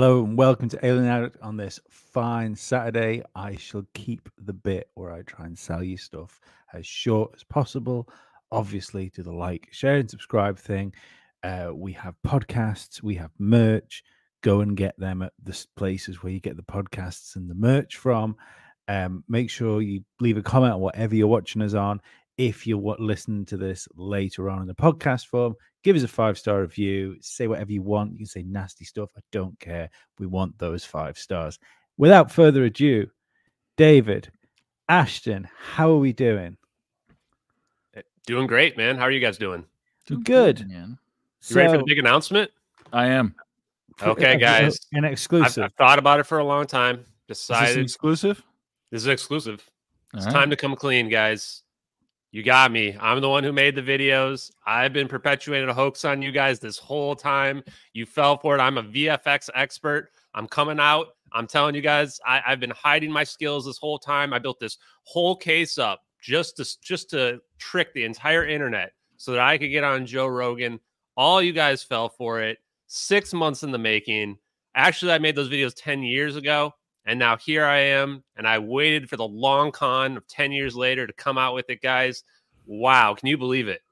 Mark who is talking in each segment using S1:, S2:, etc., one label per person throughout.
S1: Hello and welcome to Alien Addict on this fine Saturday. I shall keep the bit where I try and sell you stuff as short as possible. Obviously, do the like, share, and subscribe thing. Uh, we have podcasts, we have merch. Go and get them at the places where you get the podcasts and the merch from. Um, make sure you leave a comment on whatever you're watching us on. If you're listening to this later on in the podcast form, give us a five star review. Say whatever you want. You can say nasty stuff. I don't care. We want those five stars. Without further ado, David, Ashton, how are we doing?
S2: Eh, doing great, man. How are you guys doing?
S1: Doing good.
S2: man. You ready for the big announcement?
S3: I am.
S2: Okay, guys.
S1: An exclusive.
S2: I've, I've, thought about it for a long time. Decided.
S3: Is exclusive?
S2: This is exclusive. All it's right. time to come clean, guys. You got me. I'm the one who made the videos. I've been perpetuating a hoax on you guys this whole time. You fell for it. I'm a VFX expert. I'm coming out. I'm telling you guys, I, have been hiding my skills this whole time. I built this whole case up just to just to trick the entire internet so that I could get on Joe Rogan. All you guys fell for it. Six months in the making. Actually, I made those videos 10 years ago. And now here I am, and I waited for the long con of 10 years later to come out with it, guys. Wow. Can you believe it?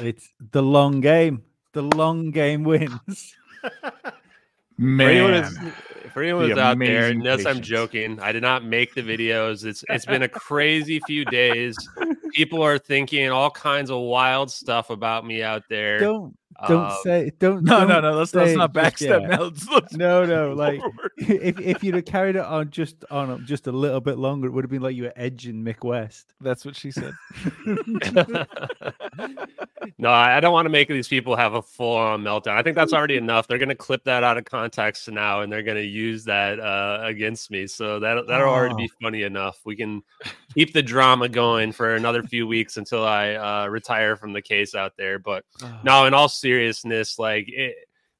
S1: It's the long game. The long game wins.
S3: Man.
S2: For anyone who's out there, unless I'm joking, I did not make the videos. It's it's been a crazy few days. People are thinking all kinds of wild stuff about me out there.
S1: Don't don't um, say don't.
S3: No,
S1: don't
S3: no, no. Let's, let's not backstep now. Let's, let's
S1: no, no. Like if if you'd have carried it on just on just a little bit longer, it would have been like you were edging Mick West.
S3: That's what she said.
S2: no, I don't want to make these people have a full on meltdown. I think that's already enough. They're going to clip that out of context now, and they're going to use that uh, against me. So that that'll oh. already be funny enough. We can keep the drama going for another few weeks until I uh, retire from the case out there. But oh. no, in all seriousness seriousness, like it,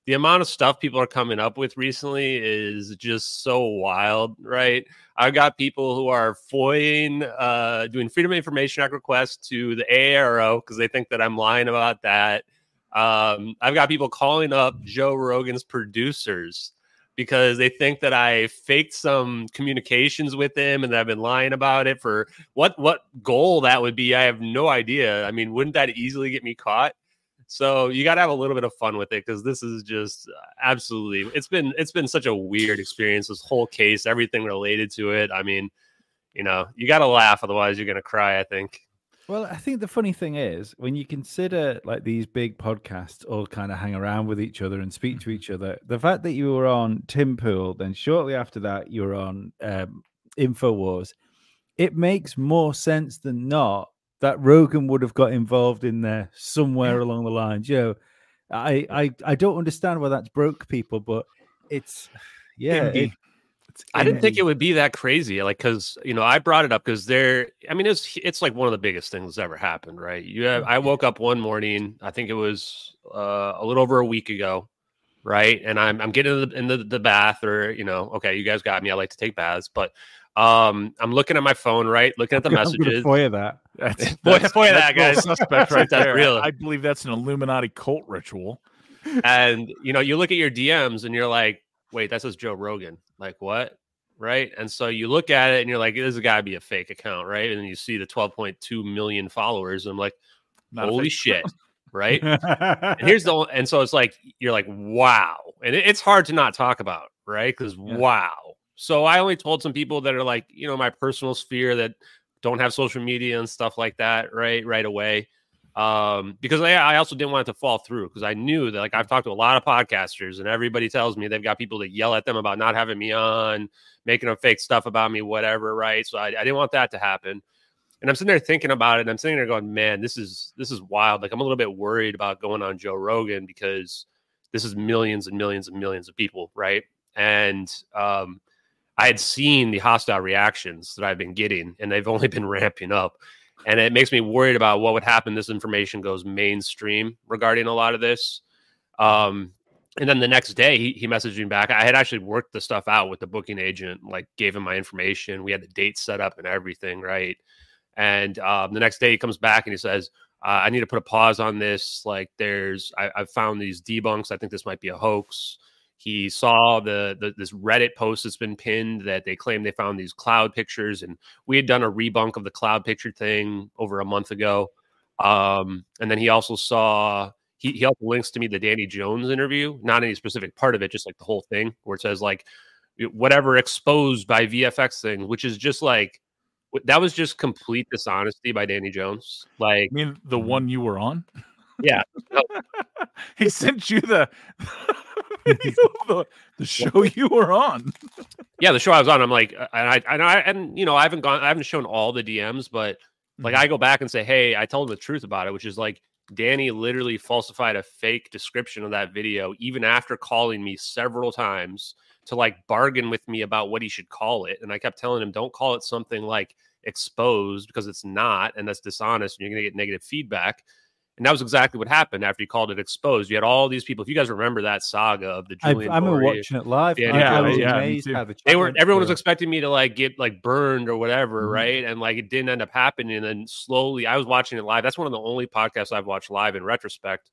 S2: the amount of stuff people are coming up with recently is just so wild, right? I've got people who are FOIing, uh, doing Freedom of Information Act requests to the AARO because they think that I'm lying about that. Um, I've got people calling up Joe Rogan's producers because they think that I faked some communications with him and that I've been lying about it for what what goal that would be. I have no idea. I mean, wouldn't that easily get me caught? So you got to have a little bit of fun with it because this is just uh, absolutely. It's been it's been such a weird experience. This whole case, everything related to it. I mean, you know, you got to laugh, otherwise you're gonna cry. I think.
S1: Well, I think the funny thing is when you consider like these big podcasts all kind of hang around with each other and speak to each other, the fact that you were on Tim Pool, then shortly after that you were on um, Infowars, it makes more sense than not that Rogan would have got involved in there somewhere along the lines. You know, I I I don't understand why that's broke people, but it's yeah. It,
S2: it's I didn't think it would be that crazy, like because you know I brought it up because there. I mean, it's it's like one of the biggest things that's ever happened, right? You have, I woke up one morning, I think it was uh, a little over a week ago, right? And I'm I'm getting in the, in the, the bath, or you know, okay, you guys got me. I like to take baths, but um, I'm looking at my phone, right? Looking at the messages.
S1: For that.
S2: That's, that's, for that, guys.
S3: Suspect right there. Real. I believe that's an Illuminati cult ritual.
S2: And you know, you look at your DMs and you're like, wait, that says Joe Rogan. Like what? Right. And so you look at it and you're like, this has got to be a fake account, right? And you see the 12.2 million followers. And I'm like, Not holy shit. right. and here's the and so it's like you're like, wow. And it, it's hard to not talk about, right? Because yeah. wow so I only told some people that are like, you know, my personal sphere that don't have social media and stuff like that, right? Right away. Um, because I, I also didn't want it to fall through because I knew that like I've talked to a lot of podcasters and everybody tells me they've got people that yell at them about not having me on, making up fake stuff about me, whatever, right? So I, I didn't want that to happen. And I'm sitting there thinking about it, and I'm sitting there going, man, this is this is wild. Like I'm a little bit worried about going on Joe Rogan because this is millions and millions and millions of people, right? And um, I had seen the hostile reactions that I've been getting, and they've only been ramping up. And it makes me worried about what would happen. This information goes mainstream regarding a lot of this. Um, and then the next day, he, he messaged me back. I had actually worked the stuff out with the booking agent, like gave him my information. We had the date set up and everything, right? And um, the next day, he comes back and he says, uh, "I need to put a pause on this. Like, there's I, I've found these debunks. I think this might be a hoax." He saw the, the this Reddit post that's been pinned that they claim they found these cloud pictures, and we had done a rebunk of the cloud picture thing over a month ago. Um, and then he also saw he, he also links to me the Danny Jones interview, not any specific part of it, just like the whole thing, where it says like whatever exposed by VFX thing, which is just like that was just complete dishonesty by Danny Jones. Like,
S3: I mean, the one you were on.
S2: Yeah,
S3: he sent you the the, the show you were on.
S2: yeah, the show I was on. I'm like, and I and I and you know, I haven't gone, I haven't shown all the DMs, but like mm-hmm. I go back and say, hey, I told him the truth about it, which is like Danny literally falsified a fake description of that video, even after calling me several times to like bargain with me about what he should call it. And I kept telling him, don't call it something like exposed because it's not, and that's dishonest, and you're going to get negative feedback. And that was exactly what happened after you called it exposed. You had all these people. If you guys remember that saga of the Julian,
S1: I, I remember watching it live.
S3: Yeah, yeah, yeah
S2: they were. Everyone was expecting me to like get like burned or whatever, mm-hmm. right? And like it didn't end up happening. And then slowly, I was watching it live. That's one of the only podcasts I've watched live in retrospect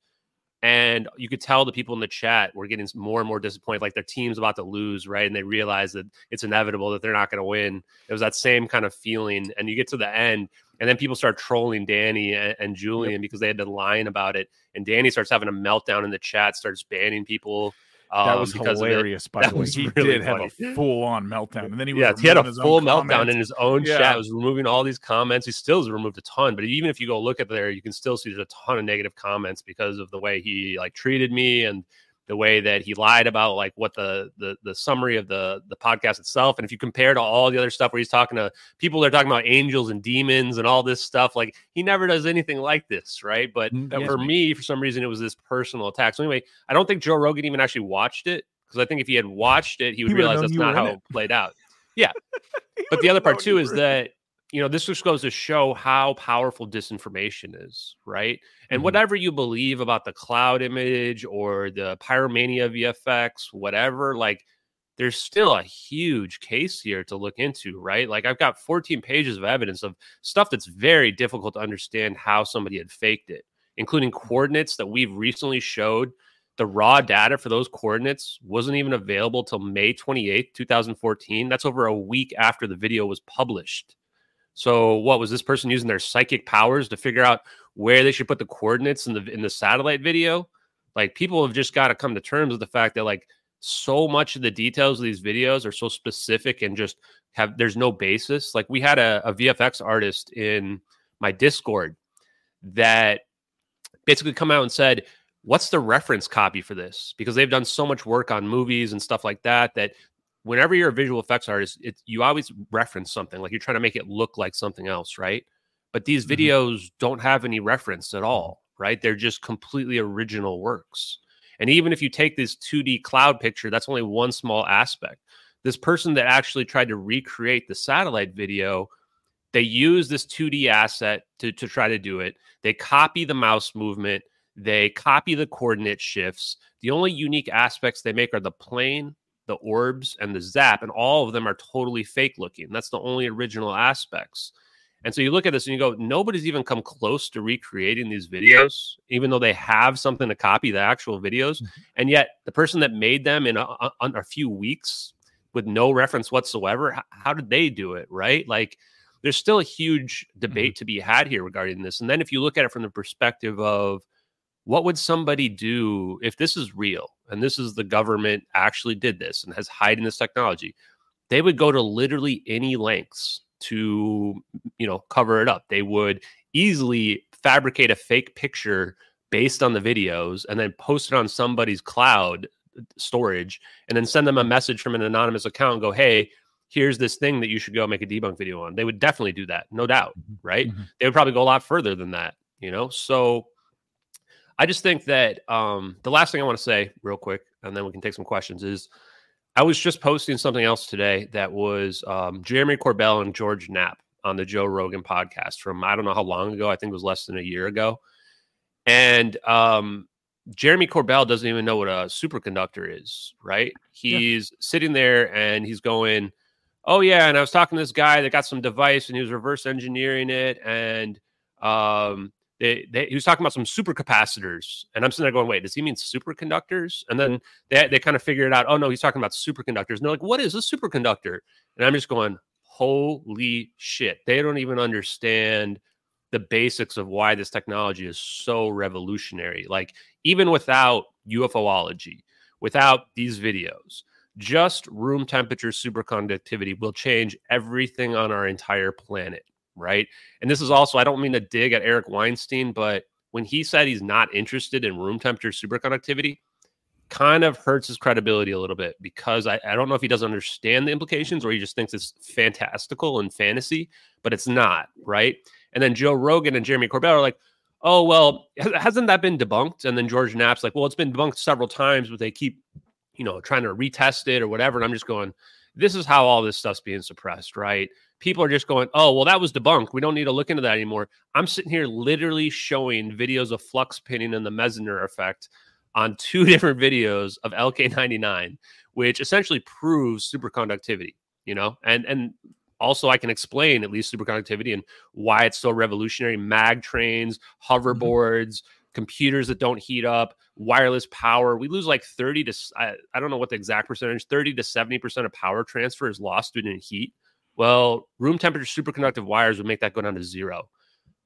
S2: and you could tell the people in the chat were getting more and more disappointed like their team's about to lose right and they realize that it's inevitable that they're not going to win it was that same kind of feeling and you get to the end and then people start trolling danny and, and julian yep. because they had to line about it and danny starts having a meltdown in the chat starts banning people
S3: um, that was hilarious. By the way, he really did funny. have a full on meltdown, and then he
S2: yeah, he had a full meltdown in his own yeah. chat. Was removing all these comments. He still has removed a ton, but even if you go look at there, you can still see there's a ton of negative comments because of the way he like treated me and the way that he lied about like what the the the summary of the the podcast itself. And if you compare to all the other stuff where he's talking to people that are talking about angels and demons and all this stuff like he never does anything like this right? But mm, for me for some reason it was this personal attack. So anyway i don't think joe rogan even actually watched it because i think if he had watched it he would he realize that's not how it. played out. Yeah. But the other part too is that you know, this just goes to show how powerful disinformation is, right? And mm-hmm. whatever you believe about the cloud image or the pyromania VFX, whatever, like there's still a huge case here to look into, right? Like I've got 14 pages of evidence of stuff that's very difficult to understand how somebody had faked it, including coordinates that we've recently showed. The raw data for those coordinates wasn't even available till May 28th, 2014. That's over a week after the video was published. So what was this person using their psychic powers to figure out where they should put the coordinates in the in the satellite video? Like people have just got to come to terms with the fact that like so much of the details of these videos are so specific and just have there's no basis. Like we had a, a VFX artist in my Discord that basically come out and said, "What's the reference copy for this?" Because they've done so much work on movies and stuff like that that whenever you're a visual effects artist, it, you always reference something like you're trying to make it look like something else, right? But these mm-hmm. videos don't have any reference at all, right? They're just completely original works. And even if you take this 2D cloud picture, that's only one small aspect. This person that actually tried to recreate the satellite video, they use this 2D asset to, to try to do it. They copy the mouse movement, they copy the coordinate shifts. The only unique aspects they make are the plane the orbs and the zap, and all of them are totally fake looking. That's the only original aspects. And so you look at this and you go, nobody's even come close to recreating these videos, even though they have something to copy the actual videos. Mm-hmm. And yet, the person that made them in a, a, a few weeks with no reference whatsoever, how, how, did they do it? Right? Like, there's still a huge debate mm-hmm. to be had here regarding this. And then, if you look at it from the perspective of what would somebody do if this is real and this is the government actually did this and has hiding this technology? They would go to literally any lengths to you know cover it up. They would easily fabricate a fake picture based on the videos and then post it on somebody's cloud uh, storage and then send them a message from an anonymous account and go hey here's this thing that you should go make a debunk video on. They would definitely do that no doubt mm-hmm. right? Mm-hmm. they would probably go a lot further than that you know? So I just think that um, the last thing I want to say, real quick, and then we can take some questions, is I was just posting something else today that was um, Jeremy Corbell and George Knapp on the Joe Rogan podcast from I don't know how long ago. I think it was less than a year ago. And um, Jeremy Corbell doesn't even know what a superconductor is, right? He's yeah. sitting there and he's going, Oh, yeah. And I was talking to this guy that got some device and he was reverse engineering it. And um, they, they, he was talking about some supercapacitors, and I'm sitting there going, "Wait, does he mean superconductors?" And then mm-hmm. they they kind of figured it out, "Oh no, he's talking about superconductors." And they're like, "What is a superconductor?" And I'm just going, "Holy shit!" They don't even understand the basics of why this technology is so revolutionary. Like even without UFOlogy, without these videos, just room temperature superconductivity will change everything on our entire planet right? And this is also, I don't mean to dig at Eric Weinstein, but when he said he's not interested in room temperature superconductivity, kind of hurts his credibility a little bit because I, I don't know if he doesn't understand the implications or he just thinks it's fantastical and fantasy, but it's not, right? And then Joe Rogan and Jeremy Corbell are like, oh, well, hasn't that been debunked? And then George Knapp's like, well, it's been debunked several times, but they keep, you know, trying to retest it or whatever. And I'm just going, this is how all this stuff's being suppressed, right? people are just going, oh, well, that was debunked. We don't need to look into that anymore. I'm sitting here literally showing videos of flux pinning and the Meissner effect on two different videos of LK99, which essentially proves superconductivity, you know, and, and, also, I can explain at least superconductivity and why it's so revolutionary. Mag trains, mm-hmm. hoverboards, mm-hmm. Computers that don't heat up, wireless power. We lose like 30 to, I, I don't know what the exact percentage, 30 to 70% of power transfer is lost due to heat. Well, room temperature superconductive wires would make that go down to zero.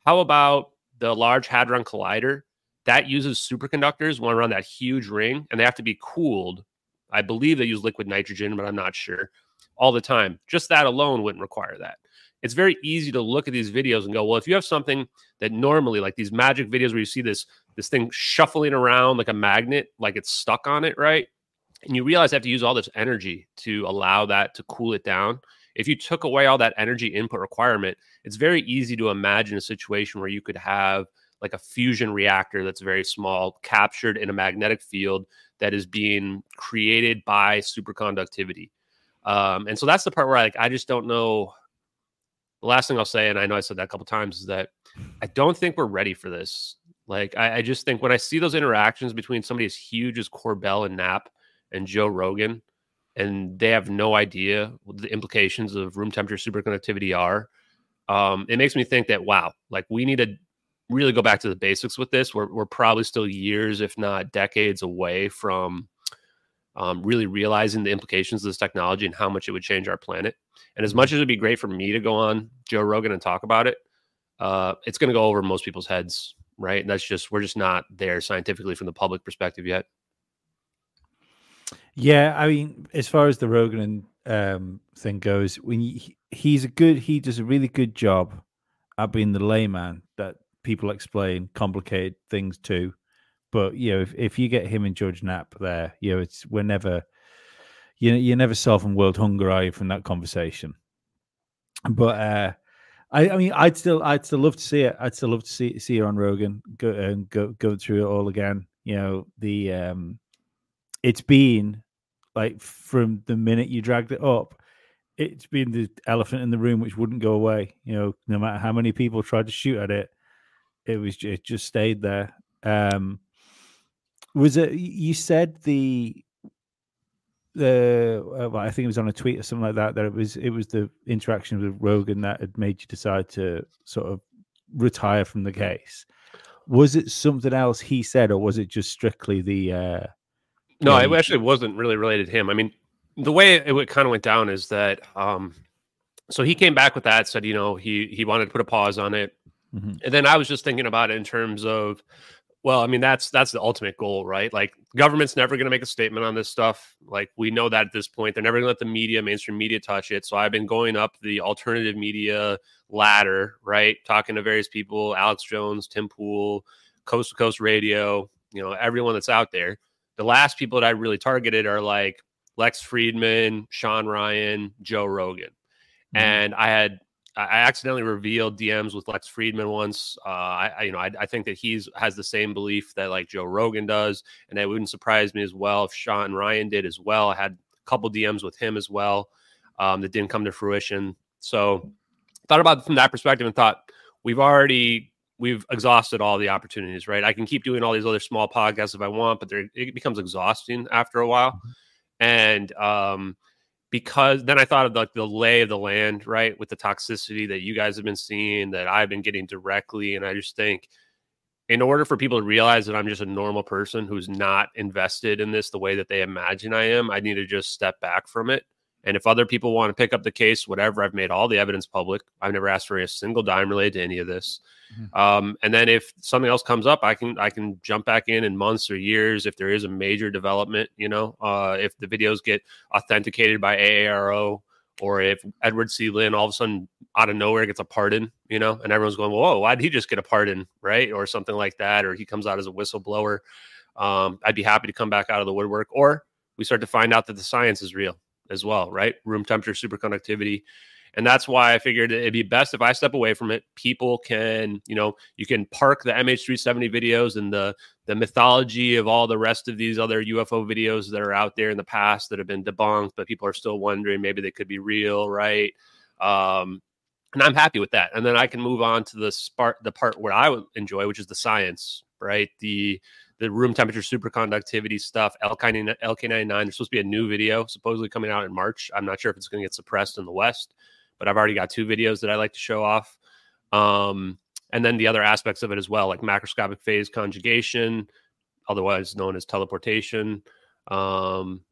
S2: How about the Large Hadron Collider? That uses superconductors one around that huge ring, and they have to be cooled. I believe they use liquid nitrogen, but I'm not sure all the time. Just that alone wouldn't require that. It's very easy to look at these videos and go, well, if you have something that normally, like these magic videos where you see this this thing shuffling around like a magnet, like it's stuck on it, right? And you realize you have to use all this energy to allow that to cool it down if you took away all that energy input requirement, it's very easy to imagine a situation where you could have like a fusion reactor that's very small, captured in a magnetic field that is being created by superconductivity. Um, and so that's the part where I, like I just don't know. The last thing I'll say, and I know I said that a couple times, is that I don't think we're ready for this. Like I, I just think when I see those interactions between somebody as huge as Corbell and Knapp and Joe Rogan, and they have no idea what the implications of room temperature superconductivity are. Um, it makes me think that wow, like we need to really go back to the basics with this. We're we're probably still years, if not decades, away from um, really realizing the implications of this technology and how much it would change our planet. And as much as it'd be great for me to go on Joe Rogan and talk about it, uh, it's going to go over most people's heads, right? And that's just we're just not there scientifically from the public perspective yet.
S1: Yeah, I mean, as far as the Rogan um, thing goes, when he, he's a good, he does a really good job at being the layman that people explain complicated things to. But you know, if, if you get him and George Knapp there, you know, it's we're never, you you're never solving world hunger, are you, from that conversation? But uh, I, I mean, I'd still, I'd still love to see it. I'd still love to see see her on Rogan go and go go through it all again. You know, the um, it's been like from the minute you dragged it up, it's been the elephant in the room which wouldn't go away. You know, no matter how many people tried to shoot at it, it was it just stayed there. Um, was it you said the the uh, well, I think it was on a tweet or something like that that it was it was the interaction with Rogan that had made you decide to sort of retire from the case. Was it something else he said, or was it just strictly the uh,
S2: no, it actually wasn't really related to him. I mean, the way it, it kind of went down is that um, so he came back with that, said, you know, he he wanted to put a pause on it. Mm-hmm. And then I was just thinking about it in terms of well, I mean, that's that's the ultimate goal, right? Like government's never going to make a statement on this stuff. Like we know that at this point, they're never going to let the media, mainstream media, touch it. So I've been going up the alternative media ladder, right? Talking to various people, Alex Jones, Tim Pool, Coast to Coast Radio, you know, everyone that's out there the last people that I really targeted are like Lex Fridman, Sean Ryan, Joe Rogan. Mm-hmm. And I had I accidentally revealed DMs with Lex Fridman once. Uh, I, I, you know I, I, think that he's has the same belief that like Joe Rogan does, and it wouldn't surprise me as well if Sean Ryan did as well. I had a couple DMs with him as well um, that didn't come to fruition. So thought about it from that perspective and thought we've already we've exhausted all the opportunities, right? I can keep doing all these other small podcasts if I want, but it becomes exhausting after a while. Mm-hmm. And um, because then I thought of like the lay of the land, right, with the toxicity that you guys have been seeing, that I've been getting directly, and I just think, in order for people to realize that I'm just a normal person who's not invested in this the way that they imagine I am, I need to just step back from it. And if other people want to pick up the case, whatever, I've made all the evidence public. I've never asked for a single dime related to any of this. Mm-hmm. Um, and then if something else comes up, I can I can jump back in in months or years if there is a major development. You know, uh, if the videos get authenticated by AARO, or if Edward C. Lin all of a sudden out of nowhere gets a pardon, you know, and everyone's going, "Whoa, why did he just get a pardon?" Right, or something like that, or he comes out as a whistleblower. Um, I'd be happy to come back out of the woodwork, or we start to find out that the science is real as well, right? Room temperature superconductivity. And that's why I figured it'd be best if I step away from it. People can, you know, you can park the MH370 videos and the the mythology of all the rest of these other UFO videos that are out there in the past that have been debunked, but people are still wondering maybe they could be real, right? Um, and I'm happy with that. And then I can move on to the part, the part where I would enjoy, which is the science, right? The the room temperature superconductivity stuff, LK, LK99. There's supposed to be a new video supposedly coming out in March. I'm not sure if it's going to get suppressed in the West, but I've already got two videos that I like to show off. Um, and then the other aspects of it as well, like macroscopic phase conjugation, otherwise known as teleportation, um,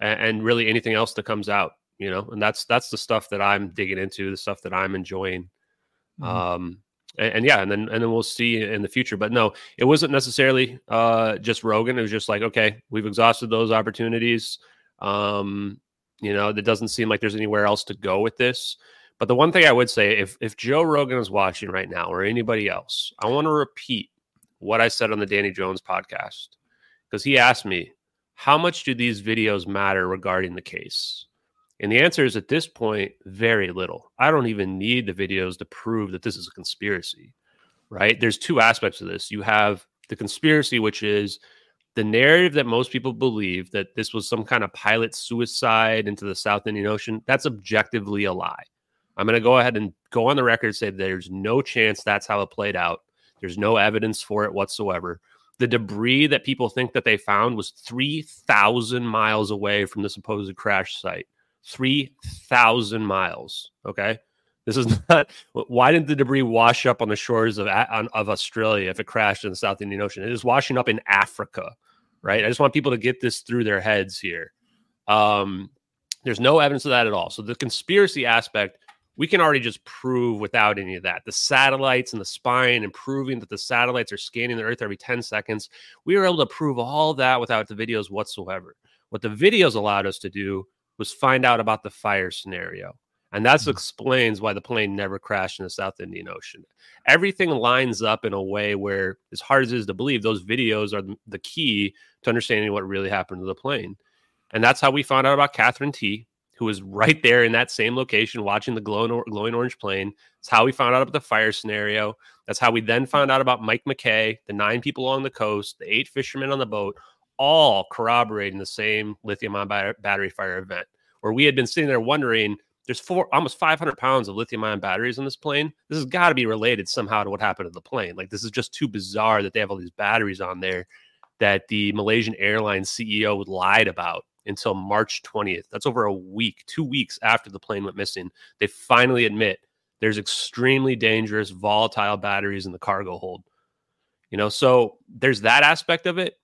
S2: and, and really anything else that comes out, you know, and that's that's the stuff that I'm digging into, the stuff that I'm enjoying. Mm-hmm. Um, and, and, yeah, and then and then we'll see in the future. But no, it wasn't necessarily uh, just Rogan. It was just like, okay, we've exhausted those opportunities. Um, you know, it doesn't seem like there's anywhere else to go with this. But the one thing I would say, if if Joe Rogan is watching right now or anybody else, I want to repeat what I said on the Danny Jones podcast because he asked me, how much do these videos matter regarding the case? And the answer is at this point, very little. I don't even need the videos to prove that this is a conspiracy, right? There's two aspects of this. You have the conspiracy, which is the narrative that most people believe that this was some kind of pilot suicide into the South Indian Ocean. That's objectively a lie. I'm going to go ahead and go on the record and say there's no chance that's how it played out. There's no evidence for it whatsoever. The debris that people think that they found was 3,000 miles away from the supposed crash site. 3,000 miles. Okay. This is not why didn't the debris wash up on the shores of, of Australia if it crashed in the South Indian Ocean? It is washing up in Africa, right? I just want people to get this through their heads here. Um, there's no evidence of that at all. So the conspiracy aspect, we can already just prove without any of that. The satellites and the spine and proving that the satellites are scanning the Earth every 10 seconds. We were able to prove all that without the videos whatsoever. What the videos allowed us to do was find out about the fire scenario. And that mm-hmm. explains why the plane never crashed in the South Indian Ocean. Everything lines up in a way where, as hard as it is to believe, those videos are the key to understanding what really happened to the plane. And that's how we found out about Katherine Tee, who was right there in that same location watching the glowing, glowing orange plane. That's how we found out about the fire scenario. That's how we then found out about Mike McKay, the nine people along the coast, the eight fishermen on the boat, all corroborating the same lithium ion battery fire event, where we had been sitting there wondering there's four almost 500 pounds of lithium ion batteries in this plane. This has got to be related somehow to what happened to the plane. Like, this is just too bizarre that they have all these batteries on there that the Malaysian Airlines CEO lied about until March 20th. That's over a week, two weeks after the plane went missing. They finally admit there's extremely dangerous, volatile batteries in the cargo hold. You know, so there's that aspect of it.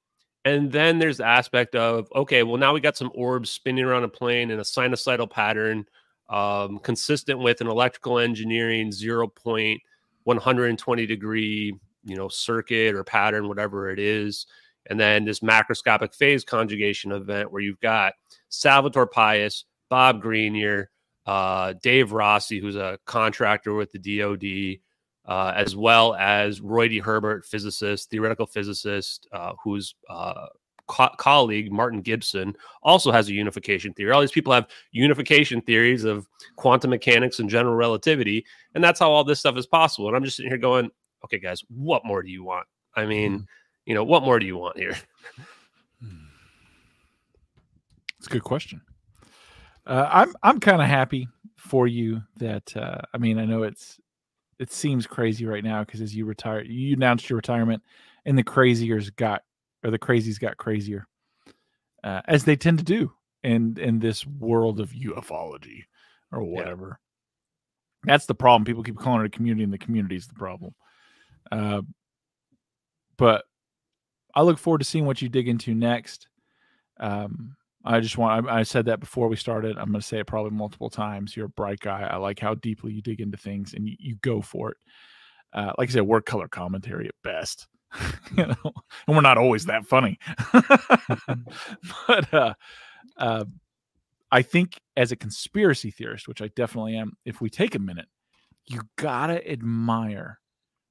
S2: And then there's the aspect of, okay, well, now we got some orbs spinning around a plane in a sinusoidal pattern, um, consistent with an electrical engineering 0.120 degree, you know, circuit or pattern, whatever it is. And then this macroscopic phase conjugation event where you've got Salvatore Pais, Bob Greenyer, uh, Dave Rossi, who's a contractor with the DoD, uh, as well as Roy D. Herbert, physicist, theoretical physicist, uh, whose uh, co- colleague Martin Gibson also has a unification theory. All these people have unification theories of quantum mechanics and general relativity, and that's how all this stuff is possible. And I'm just sitting here going, okay, guys, what more do you want? I mean, mm. you know, what more do you want here?
S3: It's a good question. Uh, I'm I'm kind of happy for you that uh, I mean I know it's it seems crazy right now because as you retire, you announced your retirement, and the craziers got or the crazies got crazier, uh, as they tend to do in in this world of ufology or whatever. Yeah. That's the problem. People keep calling it a community, and the community is the problem. Uh, but I look forward to seeing what you dig into next. Um, I just want, I, I said that before we started. I'm going to say it probably multiple times. You're a bright guy. I like how deeply you dig into things and you, you go for it. Uh, like I said, we're color commentary at best, you know, and we're not always that funny. but uh, uh, I think as a conspiracy theorist, which I definitely am, if we take a minute, you gotta admire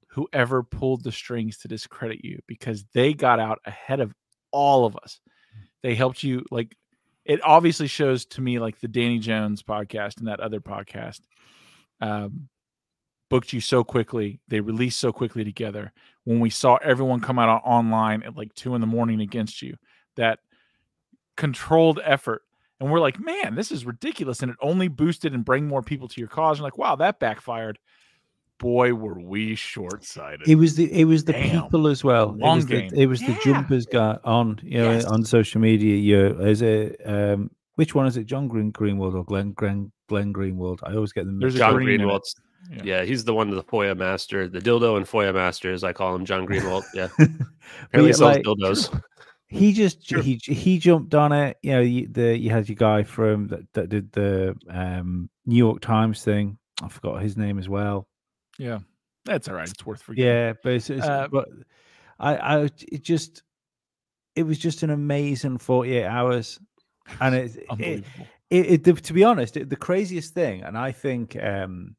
S3: whoever pulled the strings to discredit you because they got out ahead of all of us. They helped you like it obviously shows to me like the Danny Jones podcast and that other podcast um, booked you so quickly. They released so quickly together. When we saw everyone come out online at like two in the morning against you, that controlled effort. And we're like, man, this is ridiculous. And it only boosted and bring more people to your cause. And like, wow, that backfired. Boy, were we short sighted.
S1: It was the it was the
S3: Damn.
S1: people as well.
S3: Long
S1: it was
S3: game.
S1: The, it was the jumpers guy on you know
S3: Yes.
S1: on social media. You is it um which one is it? John Green Greenwald or Glenn Glenn Glenn Greenwald? I always get them.
S3: There's
S2: John
S1: up.
S3: green.
S2: Greenwald.
S3: Yeah.
S2: Yeah. he's the one to the FOIA master, the dildo and FOIA master, as I call him, John Greenewald. Yeah,
S1: But
S2: apparently
S1: yeah,
S2: sells
S1: like,
S2: dildos.
S1: he just
S3: Sure.
S1: he he jumped on it. You know, you, the you had your guy from that, that did the um New York Times thing. I forgot his name as well.
S3: Yeah. That's all right. It's worth forgetting.
S1: Yeah, but it's, it's
S3: Uh,
S1: but I I it just it was just an amazing forty eight hours, and it, it, it, it to be honest, it, the craziest thing, and I think um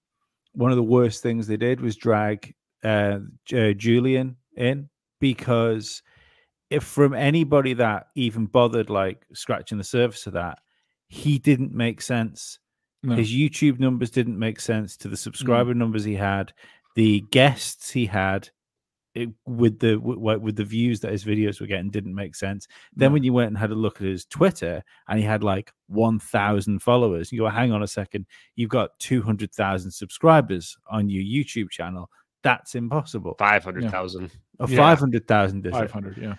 S1: one of the worst things they did was drag uh, J- Julian in because if from anybody that even bothered like scratching the surface of that, he didn't make sense.
S3: No.
S1: His YouTube numbers didn't make sense to the subscriber numbers he had, the guests he had. It, with the with the views that his videos were getting didn't make sense. Then
S3: No.
S1: when you went and had a look at his Twitter and he had like one thousand followers, you go, hang on a second, you've got two hundred thousand subscribers on your YouTube channel. That's impossible.
S2: Five hundred thousand.
S1: Or
S3: Yeah.
S1: five hundred thousand.
S3: 500. Yeah.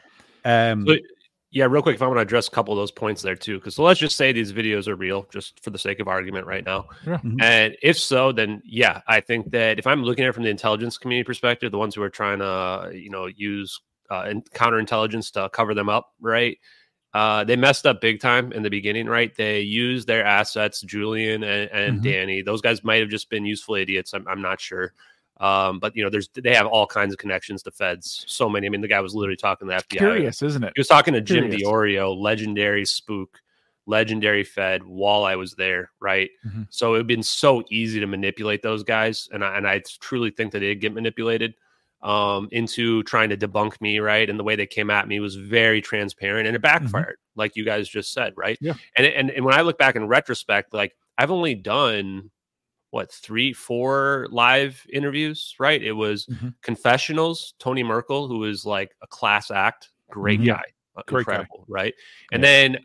S1: Um,
S2: So, yeah, real quick, if I want to address a couple of those points there too, because so let's just say these videos are real, just for the sake of argument right now.
S3: Yeah.
S1: Mhm.
S2: And if so, then yeah, I think that if I'm looking at it from the intelligence community perspective, the ones who are trying to, you know, use uh, and counterintelligence to cover them up, right? Uh, they messed up big time in the beginning, right? They used their assets, Julian and, and
S1: Mhm.
S2: Danny. Those guys might have just been useful idiots. I'm, I'm not sure. Um, but you know, there's they have all kinds of connections to feds. So many. I mean, the guy was literally talking to the FBI.
S3: Curious, isn't it?
S2: He was talking to Jim
S3: Curious.
S2: Diorio, legendary spook, legendary Fed, while I was there, right?
S3: Mhm.
S2: So it'd been so easy to manipulate those guys, and I, and I truly think that they did get manipulated um, into trying to debunk me, right? And the way they came at me was very transparent, and it backfired, like you guys just said, right?
S3: Yeah.
S2: And and and when I look back in retrospect, like I've only done what three, four live interviews, right? It was
S3: Mhm.
S2: confessionals, Tony Merkel, who is like a class act, great
S3: Mhm.
S2: Guy, uh,
S3: Great guy.
S2: incredible, right? And then,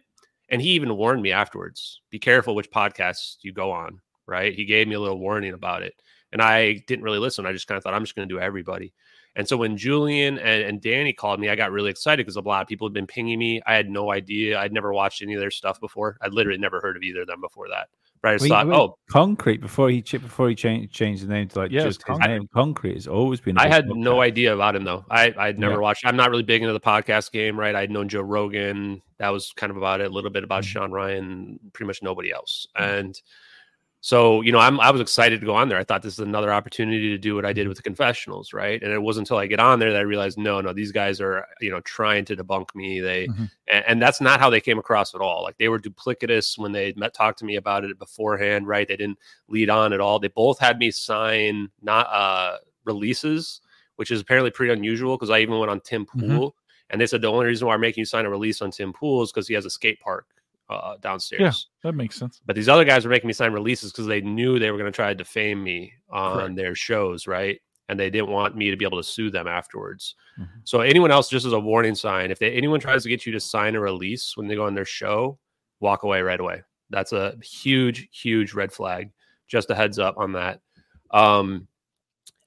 S2: and he even warned me afterwards: be careful which podcasts you go on, right? He gave me a little warning about it, and I didn't really listen. I just kind of thought I'm just going to do everybody. And so when Julian and, and Danny called me, I got really excited because a lot of people had been pinging me. I had no idea. I'd never watched any of their stuff before. I'd literally never heard of either of them before that. But I just
S1: Well,
S2: thought, oh,
S1: concrete before he ch- before he changed changed the name to like
S3: Yeah,
S1: just
S3: it's
S1: his name. Concrete has always been.
S2: I had
S1: book
S2: no idea about him though. I I'd never
S3: Yeah.
S2: watched. I'm not really big into the podcast game, right? I'd known Joe Rogan. That was kind of about it. A little bit about
S1: Mhm.
S2: Sean Ryan. Pretty much nobody else. And so you know, I'm I was excited to go on there. I thought this is another opportunity to do what I did with the confessionals, right? And it wasn't until I get on there that I realized, no, no, these guys are you know trying to debunk me. They
S3: Mhm.
S2: and, and that's not how they came across at all. Like they were duplicitous when they met talked to me about it beforehand, right? They didn't lead on at all. They both had me sign not uh releases, which is apparently pretty unusual because I even went on Tim
S3: Mhm.
S2: Pool and they said the only reason why I'm making you sign a release on Tim Pool is because he has a skate park uh, downstairs.
S3: Yeah, that makes sense.
S2: But these other guys were making me sign releases because they knew they were going to try to defame me on
S3: Correct.
S2: their shows, right? And they didn't want me to be able to sue them afterwards.
S1: Mhm.
S2: So anyone else, just as a warning sign, if they, anyone tries to get you to sign a release when they go on their show, walk away right away. That's a huge, huge red flag. Just a heads up on that. Um,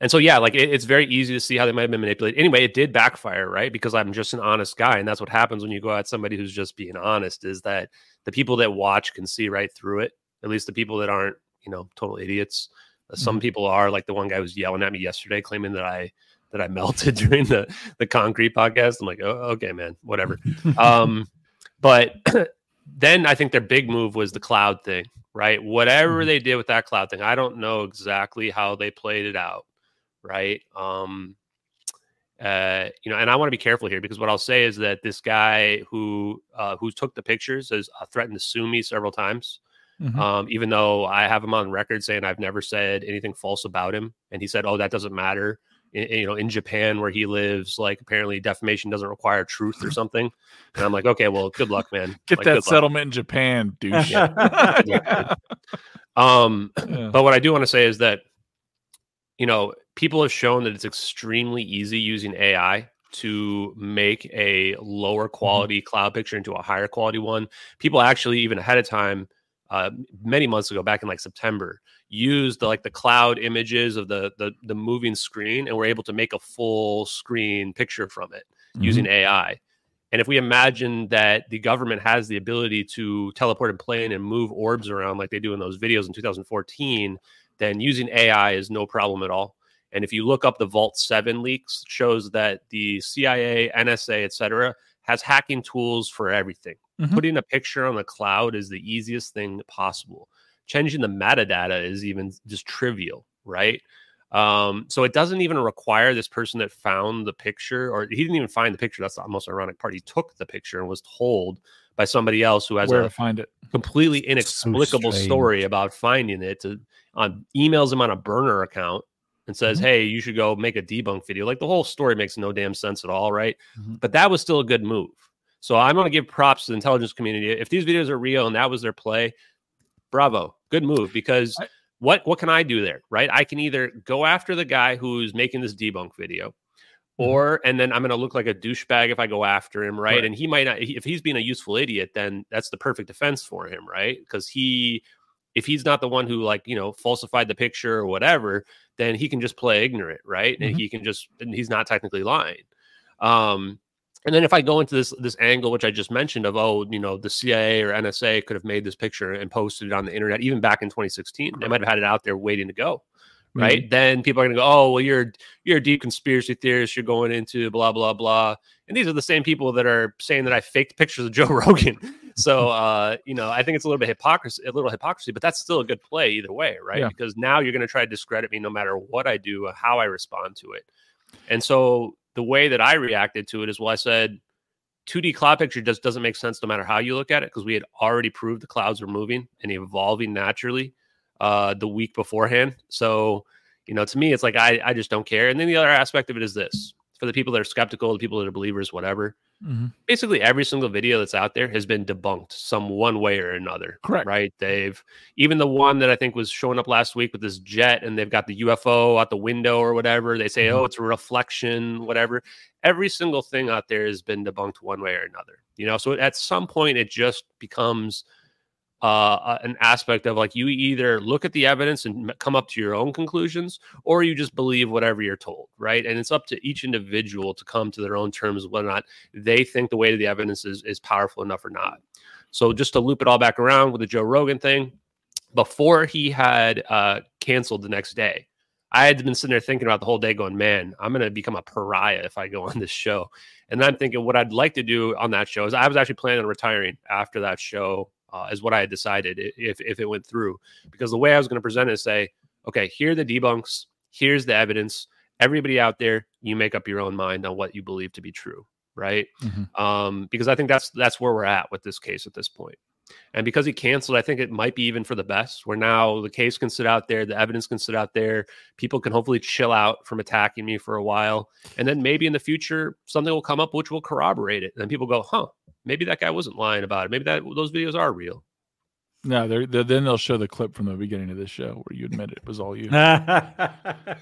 S2: and so yeah, like it, it's very easy to see how they might have been manipulated. Anyway, it did backfire, right? Because I'm just an honest guy, and that's what happens when you go at somebody who's just being honest. Is that the people that watch can see right through it? At least the people that aren't, you know, total idiots. Uh, Some people are like the one guy was yelling at me yesterday, claiming that I that I melted during the the concrete podcast. I'm like, oh, okay, man, whatever. um, but then I think their big move was the cloud thing, right? Whatever
S3: Mhm.
S2: they did with that cloud thing, I don't know exactly how they played it out, right? Um, uh, you know, and I want to be careful here because what I'll say is that this guy who uh, who took the pictures has uh, threatened to sue me several times.
S3: Mhm.
S2: Um, even though I have him on record saying I've never said anything false about him, and he said, "Oh, that doesn't matter." In, you know, in Japan where he lives, like apparently defamation doesn't require truth or something. And I'm like, okay, well, good luck, man.
S3: Get
S2: Like,
S3: that
S2: good luck.
S3: settlement in Japan, douche.
S2: Yeah. Um,
S3: Yeah.
S2: but what I do want to say is that, you know, people have shown that it's extremely easy using AI to make a lower quality cloud picture into a higher quality one. People actually, even ahead of time, uh, many months ago, back in like September, used the like the cloud images of the the the moving screen, and were able to make a full screen picture from it using AI. And if we imagine that the government has the ability to teleport and plane and move orbs around like they do in those videos in 2014, then using AI is no problem at all. And if you look up the Vault 7 leaks, shows that the CIA, NSA, etc., has hacking tools for everything.
S3: Mhm.
S2: Putting a picture on the cloud is the easiest thing possible. Changing the metadata is even just trivial, right? Um, so it doesn't even require this person that found the picture, or he didn't even find the picture. That's the most ironic part. He took the picture and was told by somebody else who has
S3: Where
S2: a
S3: find it?
S2: completely inexplicable
S1: strange.
S2: story about finding it to on emails him on a burner account and says,
S3: Mhm.
S2: Hey, you should go make a debunk video. Like the whole story makes no damn sense at all, right?
S3: Mhm.
S2: But that was still a good move. So I'm gonna give props to the intelligence community. If these videos are real and that was their play, bravo. Good move because
S3: I-
S2: what what can I do there? Right? I can either go after the guy who's making this debunk video,
S3: Mhm.
S2: or and then I'm going to look like a douchebag if I go after him, right?
S3: Right.
S2: And he might not. If he's being a useful idiot, then that's the perfect defense for him, right? Because he, if he's not the one who like you know falsified the picture or whatever, then he can just play ignorant, right? And
S3: Mhm.
S2: he can just and he's not technically lying. Um, and then if I go into this this angle, which I just mentioned of oh, you know, the CIA or NSA could have made this picture and posted it on the internet, even back in 2016, they might have had it out there waiting to go right? Then people are going to go, "Oh, well, you're you're a deep conspiracy theorist. You're going into blah blah blah." And these are the same people that are saying that I faked pictures of Joe Rogan. So, uh, you know, I think it's a little bit hypocrisy, a little hypocrisy, but that's still a good play either way, right?
S3: Yeah.
S2: Because now you're going to try to discredit me no matter what I do, or how I respond to it. And so the way that I reacted to it is, well, I said. 2D cloud picture just doesn't make sense no matter how you look at it because we had already proved the clouds were moving and evolving naturally uh, the week beforehand. So, you know, to me, it's like I, I just don't care. And then the other aspect of it is this for the people that are skeptical, the people that are believers, whatever.
S3: Mhm.
S2: Basically, every single video that's out there has been debunked some one way or another.
S3: Correct.
S2: Right. They've even the one that I think was showing up last week with this jet and they've got the UFO out the window or whatever. They say,
S3: Mhm.
S2: oh, it's a reflection, whatever. Every single thing out there has been debunked one way or another. You know, so at some point it just becomes uh, an aspect of like you either look at the evidence and come up to your own conclusions or you just believe whatever you're told right? And it's up to each individual to come to their own terms whether or not they think the weight of the evidence is, is powerful enough or not. So just to loop it all back around with the joe rogan thing before he had uh, canceled the next day i had been sitting there thinking about the whole day going man i'm going to become a pariah if i go on this show. And i'm thinking what i'd like to do on that show is i was actually planning on retiring after that show uh, is what I had decided if if it went through. Because the way I was going to present it is say, okay, here are the debunks, here's the evidence. Everybody out there, you make up your own mind on what you believe to be true, right?
S3: Mhm.
S2: Um, because I think that's that's where we're at with this case at this point. And because he canceled, I think it might be even for the best. Where now the case can sit out there, the evidence can sit out there. People can hopefully chill out from attacking me for a while, and then maybe in the future something will come up which will corroborate it. And people go, "Huh, maybe that guy wasn't lying about it. Maybe that those videos are real."
S3: No, they're, they're, then they'll show the clip from the beginning of this show where you admit it was all you.
S2: I,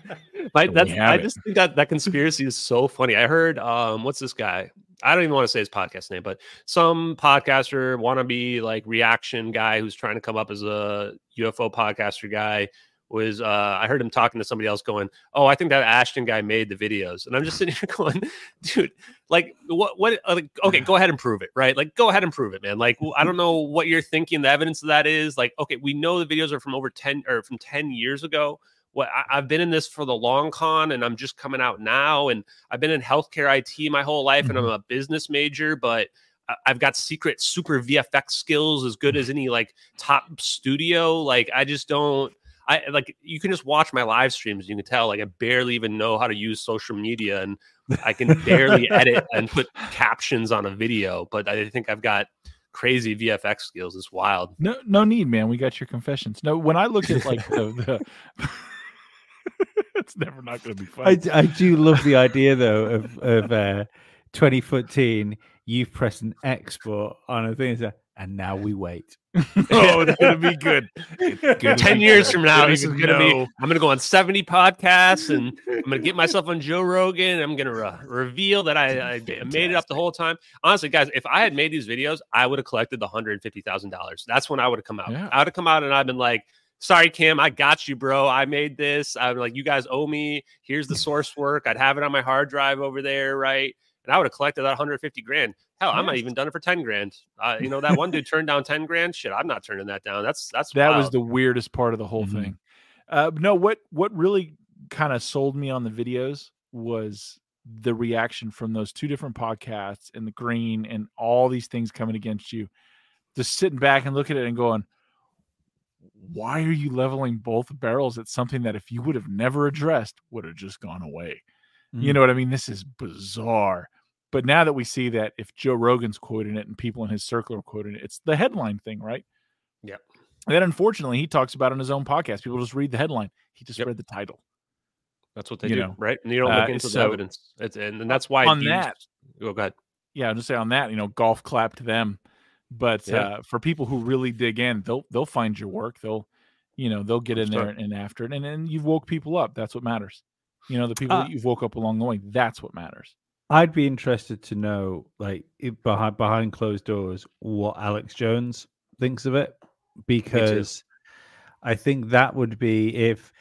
S2: that's,
S3: have
S2: I
S3: it.
S2: just think that that conspiracy is so funny. I heard, um, what's this guy? I don't even want to say his podcast name, but some podcaster, wannabe like reaction guy who's trying to come up as a UFO podcaster guy was uh I heard him talking to somebody else going, "Oh, I think that Ashton guy made the videos." And I'm just sitting here going, "Dude, like what what uh, like okay, go ahead and prove it, right? Like go ahead and prove it, man. Like I don't know what you're thinking the evidence of that is. Like okay, we know the videos are from over 10 or from 10 years ago. what I, have been in this for the long con and I'm just coming out now. And I've been in healthcare IT my whole life and I'm mm-hmm. a business major, but I've got secret super VFX skills as good as any like top studio. Like I just don't I like you can just watch my live streams. You can tell like I barely even know how to use social media and I can barely edit and put captions on a video, but I think I've got crazy VFX skills. It's wild.
S3: No, no need, man. We got your confessions. No, when I look at like the, the it's never not going to be fun.
S1: I, I, do love the idea though of of uh, 2014. You press an export on a thing, and now we wait.
S3: oh, that's gonna be good.
S2: good. Ten years from now, this is gonna know. be. I'm gonna go on 70 podcasts, and I'm gonna get myself on Joe Rogan. I'm gonna re- reveal that I, I, made it up the whole time. Honestly, guys, if I had made these videos, I would have collected the hundred fifty thousand dollars. That's when I would have come out. Yeah. I would have come out and I've been like, sorry, Kim, I got you, bro. I made this. I'm like, you guys owe me. Here's the source work. I'd have it on my hard drive over there, right? And I would have collected that 150 grand. Hell, yes. I might even done it for 10 grand. Uh, you know, that one dude turned down 10 grand. Shit, I'm not turning that down. That's that's
S3: that wild. was the weirdest part of the whole mm-hmm. thing. Uh, no, what what really kind of sold me on the videos was the reaction from those two different podcasts and the green and all these things coming against you. Just sitting back and looking at it and going, why are you leveling both barrels at something that if you would have never addressed would have just gone away? Mm-hmm. You know what I mean? This is bizarre. But now that we see that if Joe Rogan's quoting it and people in his circle are quoting it, it's the headline thing, right?
S2: Yep.
S3: And then unfortunately, he talks about on his own podcast. People just read the headline. He just yep. read the title.
S2: That's what they you do, know? right? And you don't look uh, into so, the evidence. It's, and, and that's why
S3: on that.
S2: Oh, go ahead.
S3: Yeah, I'll just say on that, you know, golf clap to them. But yeah. uh, for people who really dig in, they'll they'll find your work. They'll, you know, they'll get in there and after it, and then you've woke people up. That's what matters. You know, the people uh, that you've woke up along the way. That's what matters.
S1: I'd be interested to know, like behind behind closed doors, what Alex Jones thinks of it, because I think that would be if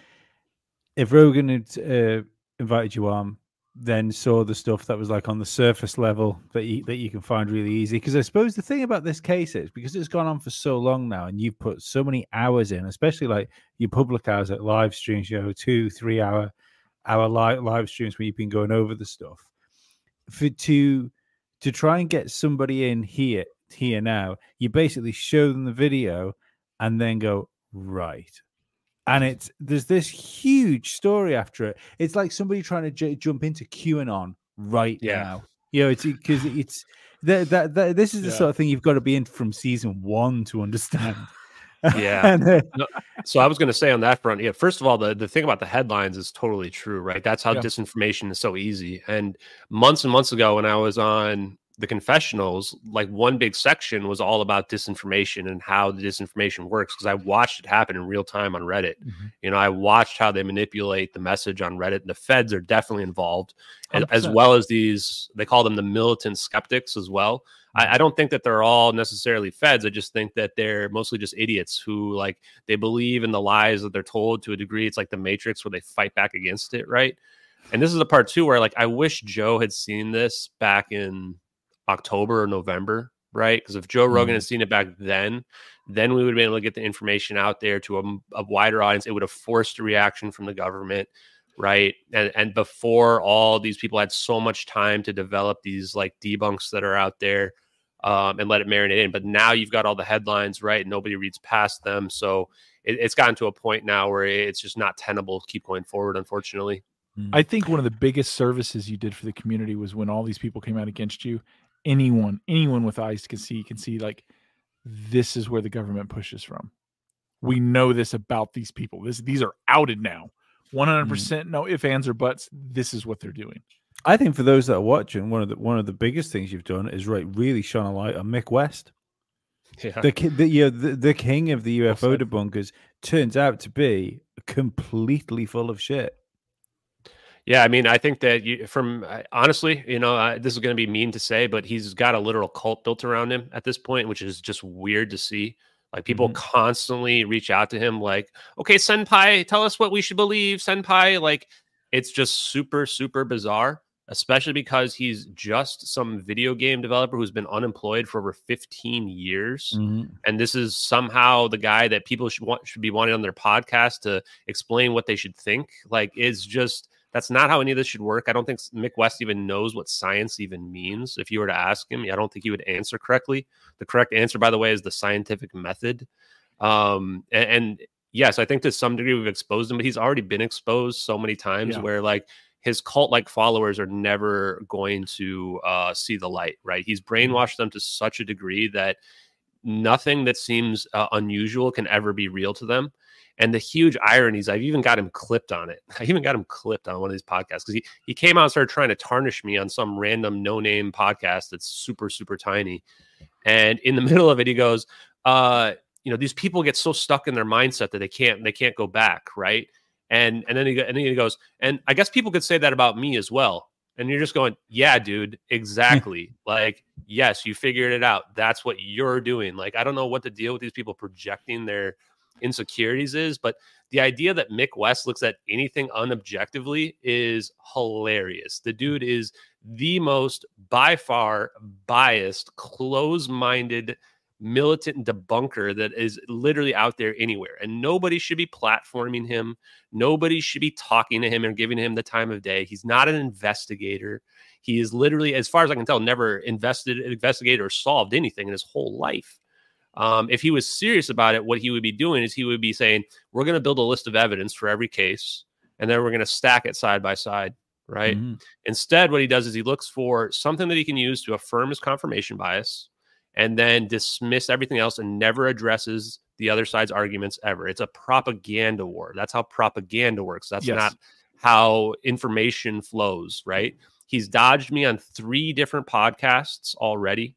S1: if Rogan had uh, invited you on, then saw the stuff that was like on the surface level that you, that you can find really easy. Because I suppose the thing about this case is because it's gone on for so long now, and you've put so many hours in, especially like your public hours at live streams, you know, two, three hour our live live streams where you've been going over the stuff. For to to try and get somebody in here here now, you basically show them the video and then go right and it's there's this huge story after it. It's like somebody trying to j- jump into QAnon right yeah. now. You know, it's because it's that, that, that this is the yeah. sort of thing you've got to be in from season one to understand.
S2: Yeah. no, so I was going to say on that front, yeah. First of all, the the thing about the headlines is totally true, right? That's how yeah. disinformation is so easy. And months and months ago, when I was on the confessionals, like one big section was all about disinformation and how the disinformation works because I watched it happen in real time on Reddit. Mm-hmm. You know, I watched how they manipulate the message on Reddit. The feds are definitely involved, as, as, well as these, they call them the militant skeptics as well. I, mm-hmm. I don't think that they're all necessarily feds. I just think that they're mostly just idiots who like they believe in the lies that they're told to a degree. It's like the Matrix where they fight back against it, right? And this is the part too where like I wish Joe had seen this back in October or November, right? Because if Joe Rogan mm-hmm. had seen it back then, then we would have been able to get the information out there to a, a, wider audience. It would have forced a reaction from the government, right? And and before all these people had so much time to develop these like debunks that are out there um, and let it marinate in. But now you've got all the headlines, right? And nobody reads past them, so it, it's gotten to a point now where it's just not tenable to keep going forward, unfortunately.
S3: I think one of the biggest services you did for the community was when all these people came out against you anyone anyone with eyes can see can see like this is where the government pushes from. We know this about these people. This these are outed now. 100% mm. no if ands or buts this is what they're doing.
S1: I think for those that are watching one of the one of the biggest things you've done is right really shone a light on mick west. Yeah. the, the, you know, the, the king of the ufo debunkers turns out to be completely full of shit
S2: yeah, I mean, I think that you, from honestly, you know, uh, this is going to be mean to say, but he's got a literal cult built around him at this point, which is just weird to see. Like people mm-hmm. constantly reach out to him, like, "Okay, senpai, tell us what we should believe." Senpai, like, it's just super, super bizarre. especially because he's just some video game developer who's been unemployed for over 15 years.
S1: Mhm.
S2: And this is somehow the guy that people should want should be wanting on their podcast to explain what they should think. Like it's just that's not how any of this should work. I don't think Mick West even knows what science even means. If you were to ask him, I don't think he would answer correctly. The correct answer, by the way, is the scientific method. Um, and, and yes, I think to some degree we've exposed him, but he's already been exposed so many times
S3: Yeah.
S2: where like his cult like followers are never going to uh, see the light, right? He's brainwashed them to such a degree that nothing that seems uh, unusual can ever be real to them. And the huge ironies, I've even got him clipped on it. I even got him clipped on one of these podcasts because he, he came out and started trying to tarnish me on some random no name podcast that's super, super tiny. And in the middle of it, he goes, uh, you know, these people get so stuck in their mindset that they can't they can't go back, right? And and then he and then he goes, and I guess people could say that about me as well. And you're just going, yeah, dude, exactly. like, yes, you figured it out. That's what you're doing. Like, I don't know what the deal with these people projecting their insecurities is, but the idea that Mick West looks at anything unobjectively is hilarious. The dude is the most by far biased, close-minded militant debunker that is literally out there anywhere and nobody should be platforming him. Nobody should be talking to him and giving him the time of day. He's not an investigator. He is literally as far as i can tell never invested investigated or solved anything in his whole life um, if he was serious about it what he would be doing is he would be saying we're going to build a list of evidence for every case and then we're going to stack it side by side right
S1: Mhm.
S2: Instead, what he does is he looks for something that he can use to affirm his confirmation bias and then dismiss everything else and never addresses the other side's arguments ever. It's a propaganda war. That's how propaganda works. That's
S3: Yes.
S2: not how information flows, right? He's dodged me on three different podcasts already.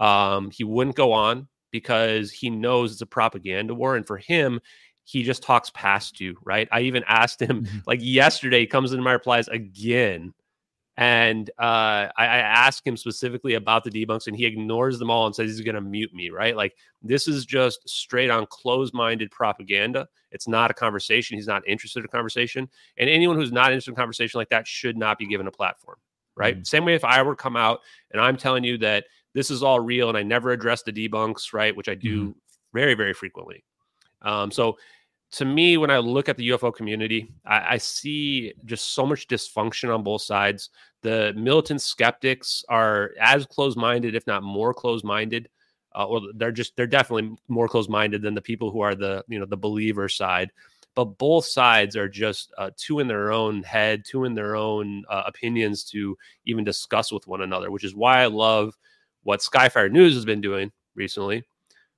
S2: Um, he wouldn't go on because he knows it's a propaganda war. And for him, he just talks past you, right? I even asked him
S1: Mhm.
S2: like yesterday, he comes into my replies again. And uh, I, I asked him specifically about the debunks, and he ignores them all and says he's going to mute me, right? Like, this is just straight on closed minded propaganda. It's not a conversation. He's not interested in a conversation. And anyone who's not interested in conversation like that should not be given a platform, right?
S1: Mhm.
S2: Same way if I were to come out and I'm telling you that this is all real and I never address the debunks, right? Which I do very, very frequently. Um, so to me, when I look at the UFO community, I, I see just so much dysfunction on both sides. The militant skeptics are as closed-minded, if not more closed-minded. Uh, or they're just they're definitely more closed-minded than the people who are the you know the believer side. But both sides are just uh, two in their own head, two in their own uh, opinions to even discuss with one another, which is why I love what Skyfire News has been doing recently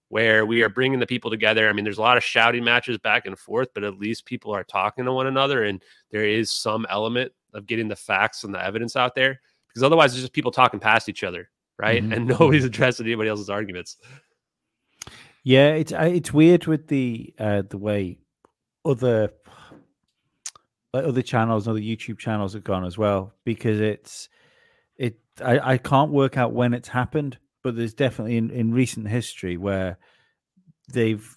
S2: where we are bringing the people together. I mean, there's a lot of shouting matches back and forth, but at least people are talking to one another, and there is some element of getting the facts and the evidence out there. Because otherwise, it's just people talking past each other, right?
S1: Mhm.
S2: And nobody's addressing anybody else's arguments.
S1: Yeah, it's it's weird with the uh the way other like other channels, other YouTube channels have gone as well because it's it I, I can't work out when it's happened, but there's definitely in, in recent history where they've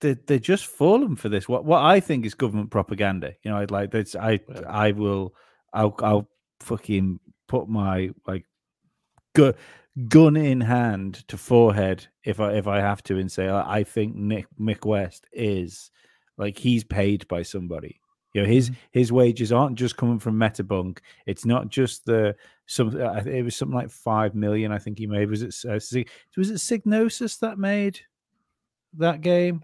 S1: they they just fallen for this. What what I think is government propaganda. You know, I'd like that's I. I will I'll I'll fucking put my like gu- gun in hand to forehead if I if I have to and say I, I think Nick Mick West is like he's paid by somebody. You know, his his wages aren't just coming from Metabunk. It's not just the some. It was something like five million. I think he made. Was it uh, was it Signosis that made that game?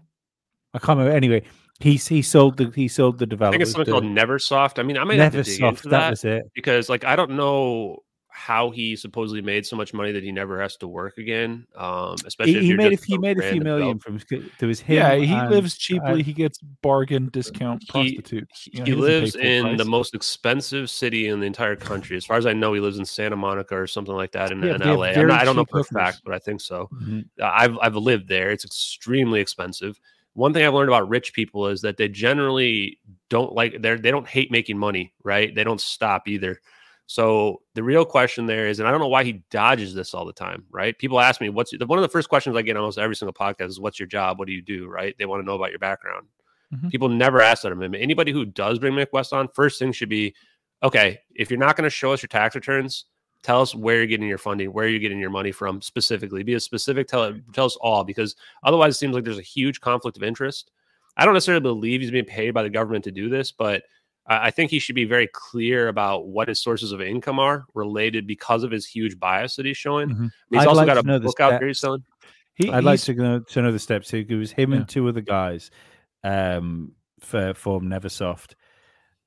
S1: I can't remember. Anyway, he he sold the he sold the
S2: I think it's something called Neversoft. I mean, I might have to dig
S1: Neversoft.
S2: into
S1: That
S2: that,
S1: was it.
S2: because, like, I don't know how he supposedly made so much money that he never has to work again. Um, especially
S1: He,
S2: if
S1: he
S2: you're
S1: made a
S2: just
S1: few
S2: some
S1: made a few million from there was him.
S3: yeah, he
S1: and-
S3: lives cheaply.
S1: uh,
S3: he gets bargain discount
S2: He-
S3: prostitutes.
S2: He,
S3: You know,
S2: he
S3: doesn't
S2: lives in
S3: price.
S2: the most expensive city in the entire country. As far as I know, he lives in Santa Monica or something like that in,
S3: Yeah,
S2: in LA. I'm not, I don't know
S3: cheap
S2: for a fact, but I think so.
S1: Mhm.
S2: Uh, I've I've lived there. It's extremely expensive. One thing I've learned about rich people is that they generally don't like they they don't hate making money, right? They don't stop either. So the real question there is, and I don't know why he dodges this all the time, right? People ask me, "What's one of the first questions I get almost every single podcast is, what's your job? What do you do?" Right? They want to know about your background.
S3: Mhm.
S2: People never ask that of him. Anybody who does bring Mick West on, first thing should be, okay, if you're not going to show us your tax returns, tell us where you're getting your funding, where you're getting your money from specifically. Be as specific, tell tell us all, because otherwise it seems like there's a huge conflict of interest. I don't necessarily believe he's being paid by the government to do this, but I think he should be very clear about what his sources of income are related because of his huge bias that he's showing.
S1: Mhm.
S2: He's
S1: I'd
S2: also
S1: like
S2: got a
S1: know the
S2: book out there he's selling.
S3: He,
S1: I'd like to know, to know the steps. It was him
S3: Yeah.
S1: and two other guys um, for form Neversoft.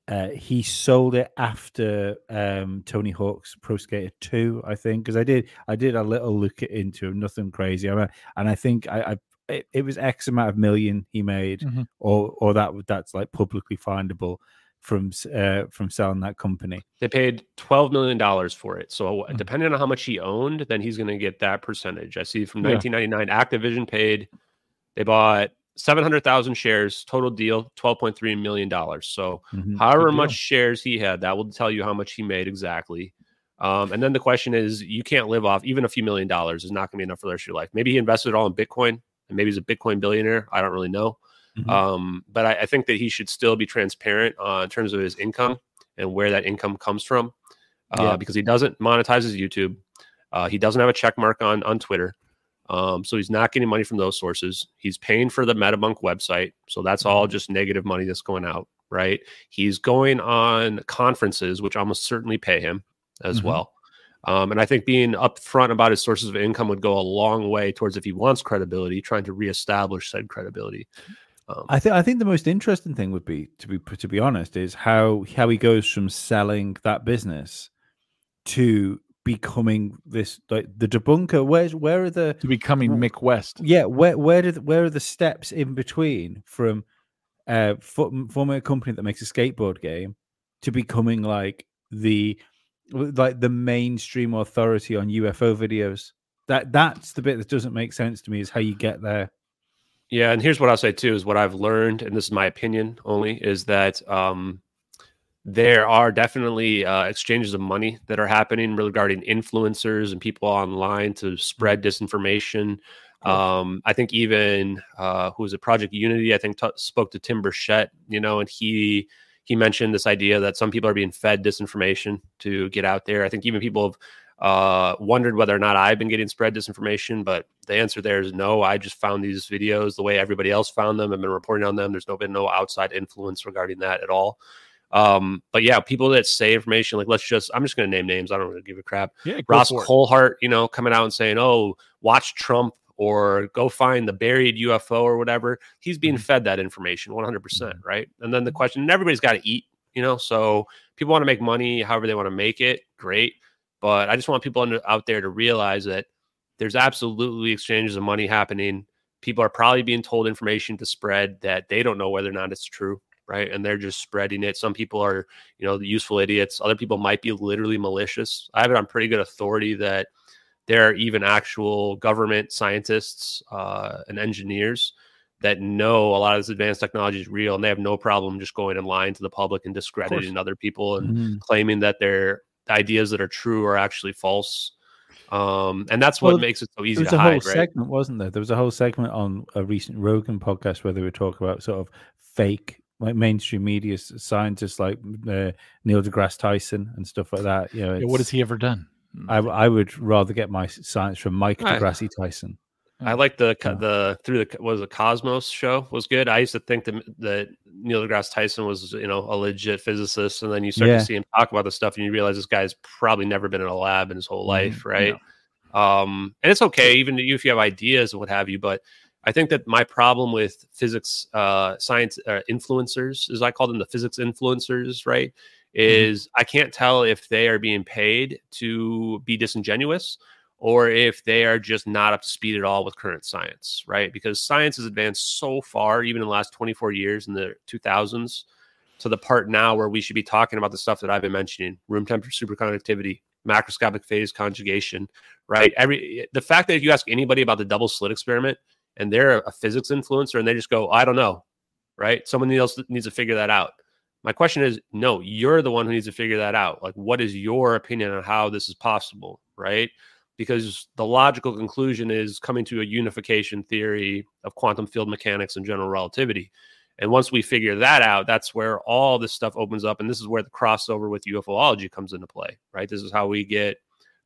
S1: Uh, he sold it after um, Tony Hawk's Pro Skater Two, I think, because I did I did a little look into him, nothing crazy. I mean, and I think I, I it, it was X amount of million he made,
S3: Mhm.
S1: or or that that's like publicly findable from uh, from selling that company.
S2: They paid twelve million dollars for it. So
S3: Mhm.
S2: depending on how much he owned, then he's going to get that percentage. I see from
S3: Yeah.
S2: 1999, Activision paid. They bought seven hundred thousand shares. Total deal, twelve point three million dollars. So
S1: Mhm.
S2: however much shares he had, that will tell you how much he made exactly. Um, and then the question is, you can't live off even a few million dollars is not going to be enough for the rest of your life. Maybe he invested it all in Bitcoin, and maybe he's a Bitcoin billionaire. I don't really know.
S1: Mhm.
S2: Um, but I, I think that he should still be transparent uh, in terms of his income and where that income comes from, uh,
S1: Yeah.
S2: because he doesn't monetize his YouTube. Uh, he doesn't have a check mark on on Twitter, um, so he's not getting money from those sources. He's paying for the MetaBunk website, so that's all just negative money that's going out. Right? He's going on conferences, which almost certainly pay him as
S1: Mhm.
S2: well. Um, and I think being upfront about his sources of income would go a long way towards if he wants credibility, trying to reestablish said credibility. Um,
S1: I think I think the most interesting thing would be to be to be honest is how how he goes from selling that business to becoming this like the debunker. Where's where are the
S3: to becoming Mick West.
S1: yeah where where did where are the steps in between from uh fo- forming a company that makes a skateboard game to becoming like the like the mainstream authority on UFO videos. That that's the bit that doesn't make sense to me is how you get there.
S2: Yeah, and here's what I'll say too: is what I've learned, and this is my opinion only, is that um, there are definitely uh, exchanges of money that are happening regarding influencers and people online to spread disinformation. Um, I think even uh, who was it, Project Unity? I think t- spoke to Tim Burchett, you know, and he he mentioned this idea that some people are being fed disinformation to get out there. I think even people have uh, wondered whether or not I've been getting spread disinformation, but the answer there is no. I just found these videos the way everybody else found them. I've been reporting on them. There's no been no outside influence regarding that at all. Um, but yeah, people that say information like let's just I'm just going to name names. I don't really give a crap.
S3: Yeah,
S2: Ross. Coulthart, you know, coming out and saying, "Oh, watch Trump." Or go find the buried UFO or whatever. He's being
S3: Mhm.
S2: fed that information 100%, right? And then the question, and everybody's got to eat, you know? So people want to make money however they want to make it. Great. But I just want people under, out there to realize that there's absolutely exchanges of money happening. People are probably being told information to spread that they don't know whether or not it's true, right? And they're just spreading it. Some people are, you know, the useful idiots. Other people might be literally malicious. I have it on pretty good authority that there are even actual government scientists uh, and engineers that know a lot of this advanced technology is real and they have no problem just going and lying to the public and discrediting other people and
S1: Mhm.
S2: claiming that their ideas that are true are actually false. Um, and that's what
S1: Well,
S2: makes it so easy
S1: There was
S2: to
S1: a whole
S2: right?
S1: segment, wasn't there? There was a whole segment on a recent Rogan podcast where they were talking about sort of fake, like mainstream media scientists like uh, Neil deGrasse Tyson and stuff like that. You know,
S3: Yeah, what has he ever done?
S1: I, I would rather get my science from Mike
S2: I-
S1: deGrasse Tyson.
S2: I like the
S1: Yeah.
S2: the through the was the Cosmos show was good. I used to think that that Neil deGrasse Tyson was you know a legit physicist, and then you start
S1: Yeah.
S2: to see him talk about the stuff, and you realize this guy's probably never been in a lab in his whole
S1: Mhm.
S2: life, right? Um, and it's okay, even if you have ideas and what have you. But I think that my problem with physics, uh, science uh, influencers, as I call them, the physics influencers, right, is I can't tell if they are being paid to be disingenuous or if they are just not up to speed at all with current science, right? Because science has advanced so far, even in the last 24 years in the 2000s, to the part now where we should be talking about the stuff that I've been mentioning room temperature superconductivity, macroscopic phase conjugation, right? Every the fact that if you ask anybody about the double slit experiment and they're a physics influencer and they just go, I don't know, right? Someone else needs to figure that out. My question is, no, you're the one who needs to figure that out. Like, what is your opinion on how this is possible, right? Because the logical conclusion is coming to a unification theory of quantum field mechanics and general relativity. And once we figure that out, that's where all this stuff opens up. And this is where the crossover with UFOlogy comes into play, right? This is how we get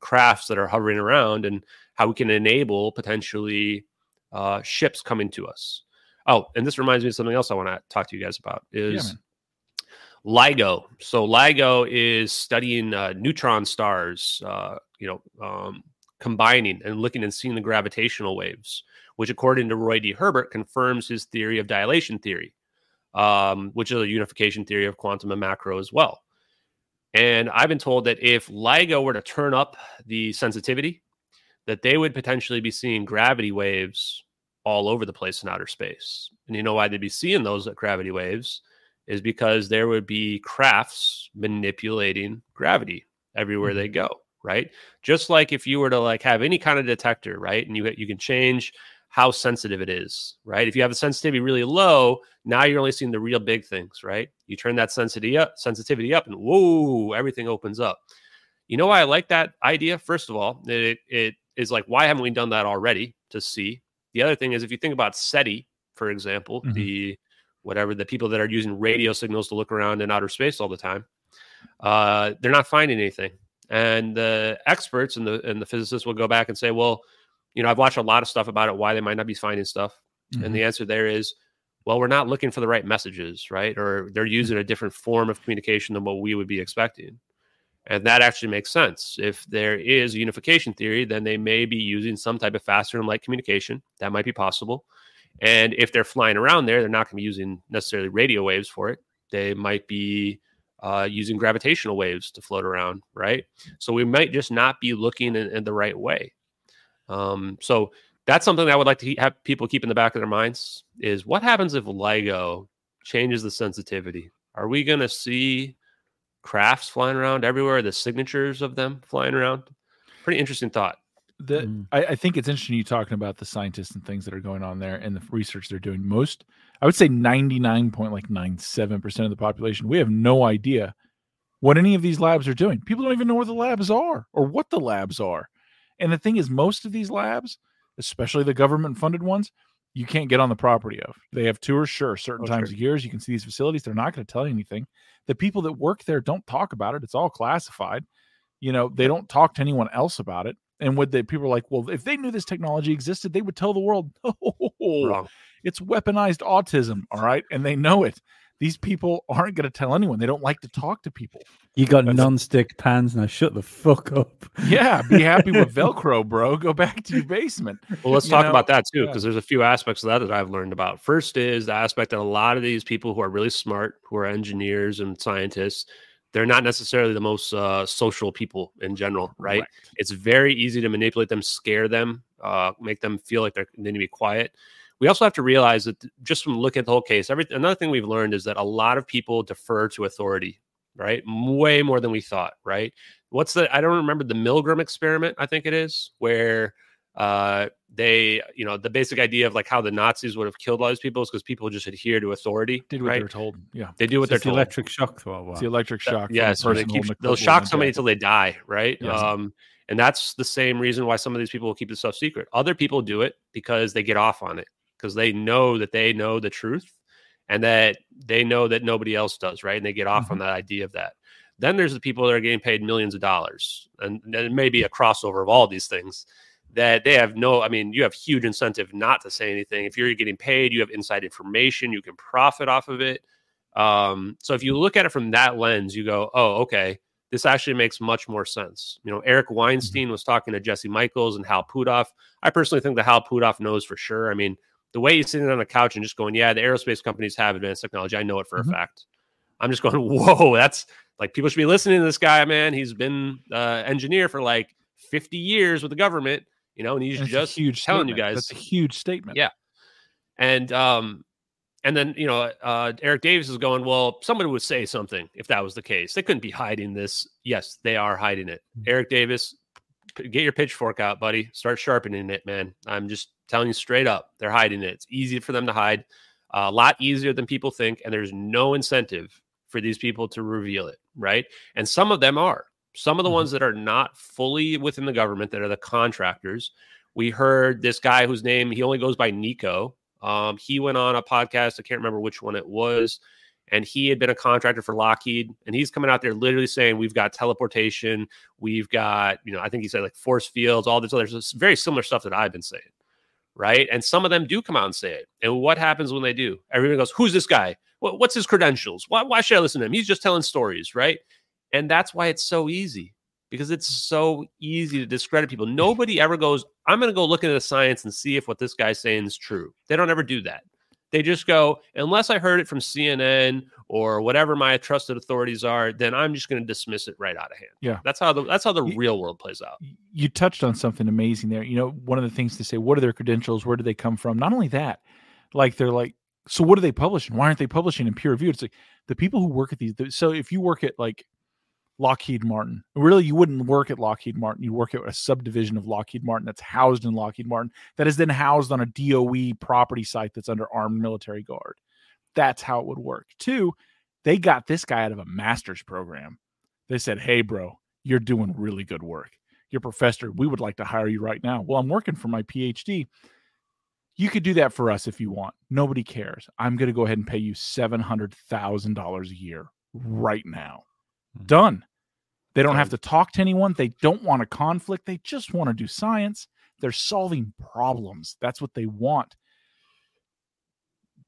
S2: crafts that are hovering around and how we can enable potentially uh, ships coming to us. Oh, and this reminds me of something else I want to talk to you guys about is yeah, LIGO. So LIGO is studying uh, neutron stars, uh, you know, um, combining and looking and seeing the gravitational waves, which according to Roy D. Herbert confirms his theory of dilation theory, um, which is a unification theory of quantum and macro as well. And I've been told that if LIGO were to turn up the sensitivity, that they would potentially be seeing gravity waves all over the place in outer space. And you know why they'd be seeing those gravity waves is because there would be crafts manipulating gravity everywhere mm-hmm. they go, right? Just like if you were to like have any kind of detector, right? And you you can change how sensitive it is, right? If you have a sensitivity really low, now you're only seeing the real big things, right? You turn that sensitivity up, sensitivity up, and whoa, everything opens up. You know why I like that idea? First of all, it, it is like, why haven't we done that already to see? The other thing is, if you think about SETI, for example, mm-hmm. the whatever the people that are using radio signals to look around in outer space all the time, uh, they're not finding anything. And the experts and the and the physicists will go back and say, well, you know, I've watched a lot of stuff about it, why they might not be finding stuff. Mm-hmm. And the answer there is, well, we're not looking for the right messages, right? Or they're using a different form of communication than what we would be expecting. And that actually makes sense. If there is a unification theory, then they may be using some type of faster and light communication. That might be possible. And if they're flying around there, they're not going to be using necessarily radio waves for it. They might be uh, using gravitational waves to float around, right? So we might just not be looking in, in the right way. Um, so that's something that I would like to have people keep in the back of their minds is what happens if LIGO changes the sensitivity? Are we going to see crafts flying around everywhere, the signatures of them flying around. Pretty interesting thought.
S3: The, mm. I, I, think it's interesting you talking about the scientists and things that are going on there and the research they're doing. Most, I would say, ninety nine point like nine seven percent of the population, we have no idea what any of these labs are doing. People don't even know where the labs are or what the labs are. And the thing is, most of these labs, especially the government funded ones, you can't get on the property of. They have tours, sure, certain oh, times sure. a year. You can see these facilities. They're not going to tell you anything. The people that work there don't talk about it. It's all classified. You know, they don't talk to anyone else about it. And would the people are like, well, if they knew this technology existed, they would tell the world, oh, Wrong. It's weaponized autism. All right. And they know it these people aren't going to tell anyone. They don't like to talk to people.
S1: You got That's non-stick pans now. Shut the fuck up.
S3: Yeah, be happy with Velcro, bro. Go back to your basement.
S2: Well, let's you talk know? about that too, because yeah. there's a few aspects of that that I've learned about. First is the aspect that a lot of these people who are really smart, who are engineers and scientists, they're not necessarily the most uh, social people in general, right? right? It's very easy to manipulate them, scare them, uh, make them feel like they need to be quiet we also have to realize that just from looking at the whole case, every another thing we've learned is that a lot of people defer to authority, right? Way more than we thought, right? What's the I don't remember the Milgram experiment, I think it is, where uh they you know the basic idea of like how the nazis would have killed all these people is because people just adhere to authority
S3: did what
S2: right?
S3: they're told yeah
S2: they do what they're the told
S1: electric shock though
S3: it's the electric shock
S2: yeah so they keep, they'll shock somebody until they die right yes. um and that's the same reason why some of these people will keep this stuff secret other people do it because they get off on it because they know that they know the truth and that they know that nobody else does, right? And they get off mm-hmm. on that idea of that. Then there's the people that are getting paid millions of dollars, and it may be a crossover of all these things that they have no. I mean, you have huge incentive not to say anything. If you're getting paid, you have inside information, you can profit off of it. Um, so if you look at it from that lens, you go, oh, okay, this actually makes much more sense. You know, Eric mm-hmm. Weinstein was talking to Jesse Michaels and Hal Puthoff. I personally think that Hal Puthoff knows for sure. I mean, the way he's sitting on a couch and just going, yeah, the aerospace companies have advanced technology. I know it for mm-hmm. a fact. I'm just going, whoa, that's like people should be listening to this guy, man. He's been uh, engineer for like 50 years with the government, you know, and he's just huge telling
S3: statement.
S2: you guys.
S3: That's a huge statement.
S2: Yeah. And um, and then you know, uh, Eric Davis is going, well, somebody would say something if that was the case. They couldn't be hiding this. Yes, they are hiding it. Mm-hmm. Eric Davis, get your pitchfork out, buddy. Start sharpening it, man. I'm just telling you straight up, they're hiding it. It's easy for them to hide, a lot easier than people think, and there's no incentive for these people to reveal it, right? And some of them are. Some of the mm-hmm. ones that are not fully within the government, that are the contractors. We heard this guy whose name he only goes by Nico. Um, he went on a podcast. I can't remember which one it was. And he had been a contractor for Lockheed. And he's coming out there literally saying, We've got teleportation. We've got, you know, I think he said like force fields, all this other very similar stuff that I've been saying. Right. And some of them do come out and say it. And what happens when they do? Everyone goes, Who's this guy? What's his credentials? Why, why should I listen to him? He's just telling stories. Right. And that's why it's so easy because it's mm. so easy to discredit people. Nobody ever goes, I'm going to go look into the science and see if what this guy's saying is true. They don't ever do that. They just go, unless I heard it from CNN or whatever my trusted authorities are, then I'm just going to dismiss it right out of hand.
S3: Yeah,
S2: that's how the that's how the you, real world plays out.
S3: You touched on something amazing there. You know, one of the things to say, what are their credentials? Where do they come from? Not only that, like they're like, so what are they publishing? Why aren't they publishing in peer review? It's like the people who work at these. So if you work at like Lockheed Martin. Really, you wouldn't work at Lockheed Martin. You work at a subdivision of Lockheed Martin that's housed in Lockheed Martin, that is then housed on a DOE property site that's under armed military guard. That's how it would work. Two, they got this guy out of a master's program. They said, Hey, bro, you're doing really good work. You're professor. We would like to hire you right now. Well, I'm working for my PhD. You could do that for us if you want. Nobody cares. I'm going to go ahead and pay you $700,000 a year right now Mm-hmm. Done. They don't have to talk to anyone. They don't want a conflict. They just want to do science. They're solving problems. That's what they want.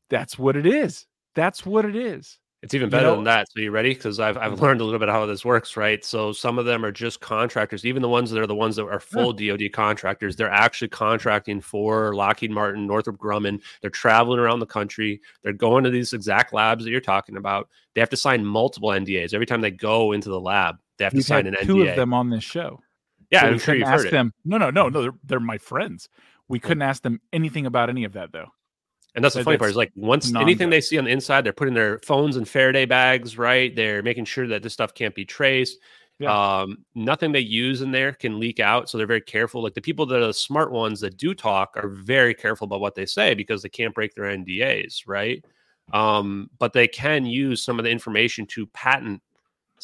S3: That's what it is. That's what it is.
S2: It's even better you know, than that. So you ready? Because I've I've learned a little bit how this works, right? So some of them are just contractors. Even the ones that are the ones that are full yeah. DoD contractors, they're actually contracting for Lockheed Martin, Northrop Grumman. They're traveling around the country. They're going to these exact labs that you're talking about. They have to sign multiple NDAs every time they go into the lab. They have to We've sign an
S3: two NDA. Two of them on this show.
S2: Yeah, so I'm sure you've
S3: heard them.
S2: It.
S3: No, no, no, no. They're, they're my friends. We couldn't ask them anything about any of that though.
S2: And that's the funny part is like once anything they see on the inside, they're putting their phones in Faraday bags, right? They're making sure that this stuff can't be traced. Yeah. Um, nothing they use in there can leak out. So they're very careful. Like the people that are the smart ones that do talk are very careful about what they say because they can't break their NDAs, right? Um, but they can use some of the information to patent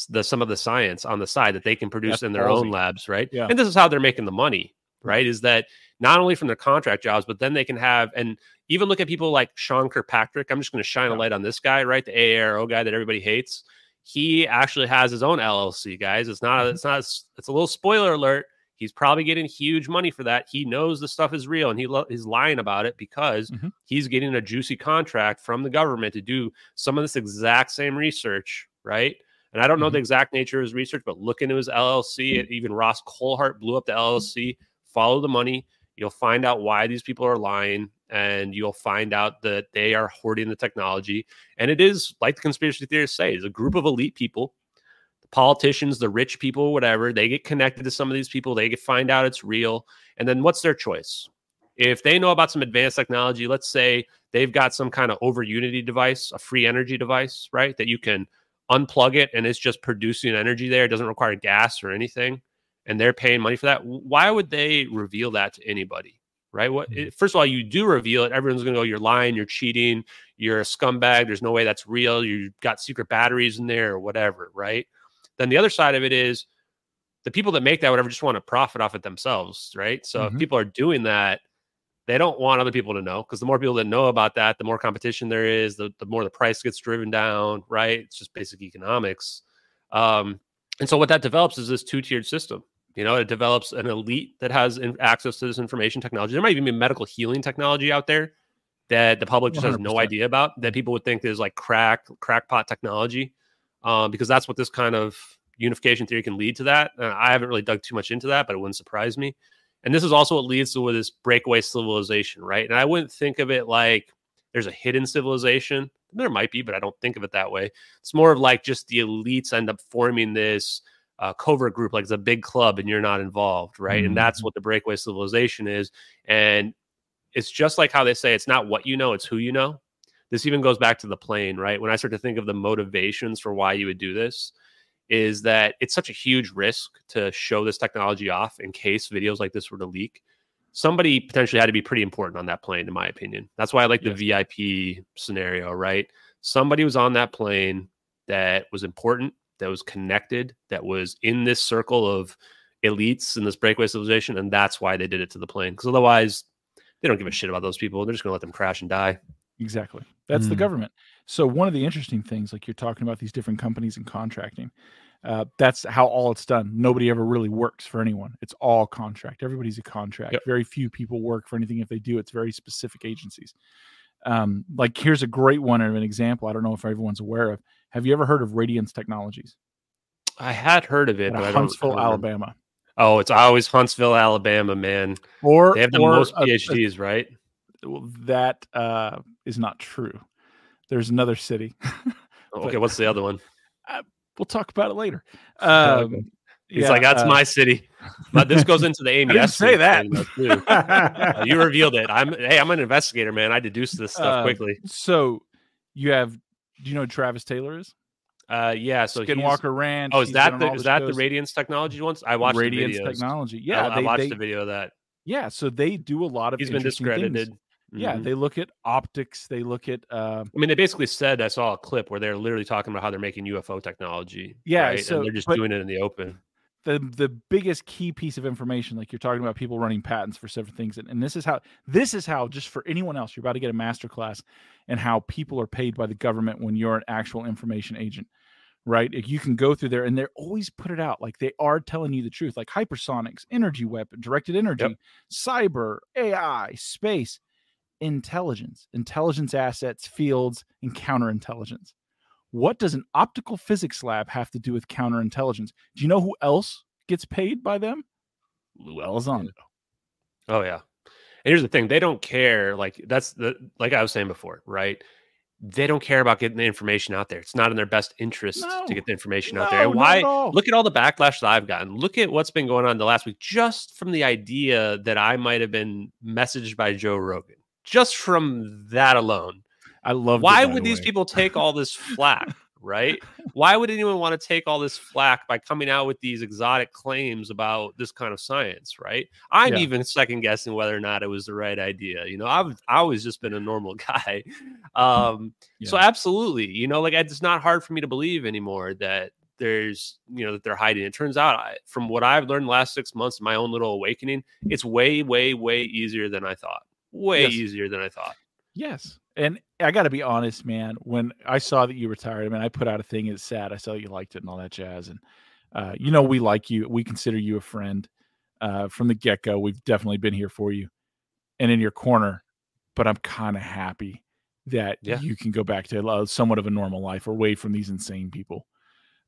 S2: the some of the science on the side that they can produce That's in their own labs, right?
S3: Yeah.
S2: And this is how they're making the money, right? Is that not only from their contract jobs, but then they can have and even look at people like Sean Kirkpatrick. I'm just going to shine a light on this guy, right? The AARO guy that everybody hates. He actually has his own LLC, guys. It's not. Mm-hmm. It's not. It's a little spoiler alert. He's probably getting huge money for that. He knows the stuff is real, and he lo- he's lying about it because mm-hmm. he's getting a juicy contract from the government to do some of this exact same research, right? And I don't know mm-hmm. the exact nature of his research, but look into his LLC. Even Ross Coulthart blew up the LLC. Follow the money. You'll find out why these people are lying and you'll find out that they are hoarding the technology. And it is, like the conspiracy theorists say, is a group of elite people, the politicians, the rich people, whatever. They get connected to some of these people. They find out it's real. And then what's their choice? If they know about some advanced technology, let's say they've got some kind of over unity device, a free energy device, right? That you can unplug it and it's just producing energy there. It doesn't require gas or anything and they're paying money for that, why would they reveal that to anybody? Right? What mm-hmm. first of all, you do reveal it, everyone's gonna go, You're lying, you're cheating, you're a scumbag, there's no way that's real, you've got secret batteries in there or whatever, right? Then the other side of it is the people that make that whatever just want to profit off it themselves, right? So mm-hmm. if people are doing that, they don't want other people to know because the more people that know about that, the more competition there is, the, the more the price gets driven down, right? It's just basic economics. Um, and so what that develops is this two-tiered system. You know, it develops an elite that has access to this information technology. There might even be medical healing technology out there that the public just 100%. has no idea about that people would think is like crack crackpot technology, um, because that's what this kind of unification theory can lead to. That uh, I haven't really dug too much into that, but it wouldn't surprise me. And this is also what leads to this breakaway civilization, right? And I wouldn't think of it like there's a hidden civilization. There might be, but I don't think of it that way. It's more of like just the elites end up forming this uh, covert group, like it's a big club and you're not involved, right? Mm-hmm. And that's mm-hmm. what the breakaway civilization is. And it's just like how they say it's not what you know, it's who you know. This even goes back to the plane, right? When I start to think of the motivations for why you would do this, is that it's such a huge risk to show this technology off in case videos like this were to leak. Somebody potentially had to be pretty important on that plane, in my opinion. That's why I like the VIP scenario, right? Somebody was on that plane that was important that was connected, that was in this circle of elites in this breakaway civilization, and that's why they did it to the plane. Because otherwise, they don't give a shit about those people. They're just going to let them crash and die.
S3: Exactly. That's the
S1: Mm.
S3: government. So one of the interesting things, like you're talking about these different companies and contracting, uh, that's how all it's done. Nobody ever really works for anyone. It's all contract. Everybody's a contract.
S2: Yep.
S3: Very few people work for anything. If they do, it's very specific agencies. Um, like here's a great one of an example. I don't know if everyone's aware of. Have you ever heard of Radiance Technologies?
S2: I had heard of it, but I.
S3: Huntsville,
S2: I.
S3: Alabama.
S2: Oh, it's always Huntsville, Alabama, man.
S3: Or
S2: They have the most
S3: a- a-
S2: PhDs, right?
S3: well, that uh, is not true. There's another city.
S2: Oh, okay, what's the other one?
S3: we'll talk about it later. Um,
S2: He's
S3: yeah,
S2: like, that's
S3: uh,
S2: my city. But this goes into the AMS.
S3: didn't say that.
S2: thing. Uh, you revealed it. I'm hey, I'm an investigator, man. I deduce this stuff
S3: Uh,
S2: quickly.
S3: So you have. Do you know who Travis Taylor is?
S2: Uh, yeah. So
S3: Skinwalker Ranch.
S2: Oh, is that the is that the. Radiance Technology ones? I watched
S3: Radiance. Technology? Yeah,
S2: I,
S3: they,
S2: watched
S3: they-
S2: the video of that.
S3: yeah. So they do a lot of.
S2: He's been
S3: things.
S2: discredited.
S3: Yeah,
S2: Mhm.
S3: they look at optics. They look at. Uh,
S2: I mean, they basically said I saw a clip where they're literally talking about how they're making UFO technology.
S3: Yeah,
S2: right?
S3: so-
S2: and they're just doing it in the open.
S3: the the biggest key piece of information like you're talking about people running patents for several things and, and this is how this is how just for anyone else you're about to get a master class and how people are paid by the government when you're an actual information agent right If you can go through there and they're always put it out like they are telling you the truth like hypersonics energy weapon directed energy cyber ai space intelligence intelligence assets fields and counterintelligence what does an optical physics lab have to do with counterintelligence? Do you know who else gets paid by them? Lou Elizondo.
S2: Oh yeah. And here's the thing: they don't care. Like that's the like I was saying before, right? They don't care about getting the information out there. It's not in their best interest
S3: No.
S2: to get the information out there.
S3: No,
S2: And
S3: at
S2: why?
S3: all.
S2: Look at all the backlash that I've gotten. Look at what's been going on the last week, just from the idea that I might have been messaged by Joe Rogan. Just from that alone,
S3: I love.
S2: why would these people take all this flack right? Why would anyone want to take all this flack by coming out with these exotic claims about this kind of science right? I'm
S3: Yeah.
S2: even second guessing whether or not it was the right idea you know? I've i always just been a normal guy um so absolutely you know like it's not hard for me to believe anymore that there's you know that they're hiding. It turns out I, from what i've learned last six months my own little awakening it's way way way easier than i thought way
S3: Yes.
S2: easier than i thought.
S3: Yes, and I got to be honest, man. When I saw that you retired, I mean, I put out a thing. It's sad. I saw you liked it and all that jazz. And uh, you know, we like you. We consider you a friend uh, from the get go. We've definitely been here for you and in your corner. But I'm kind of happy that
S2: Yeah.
S3: you can go back to uh, somewhat of a normal life away from these insane people.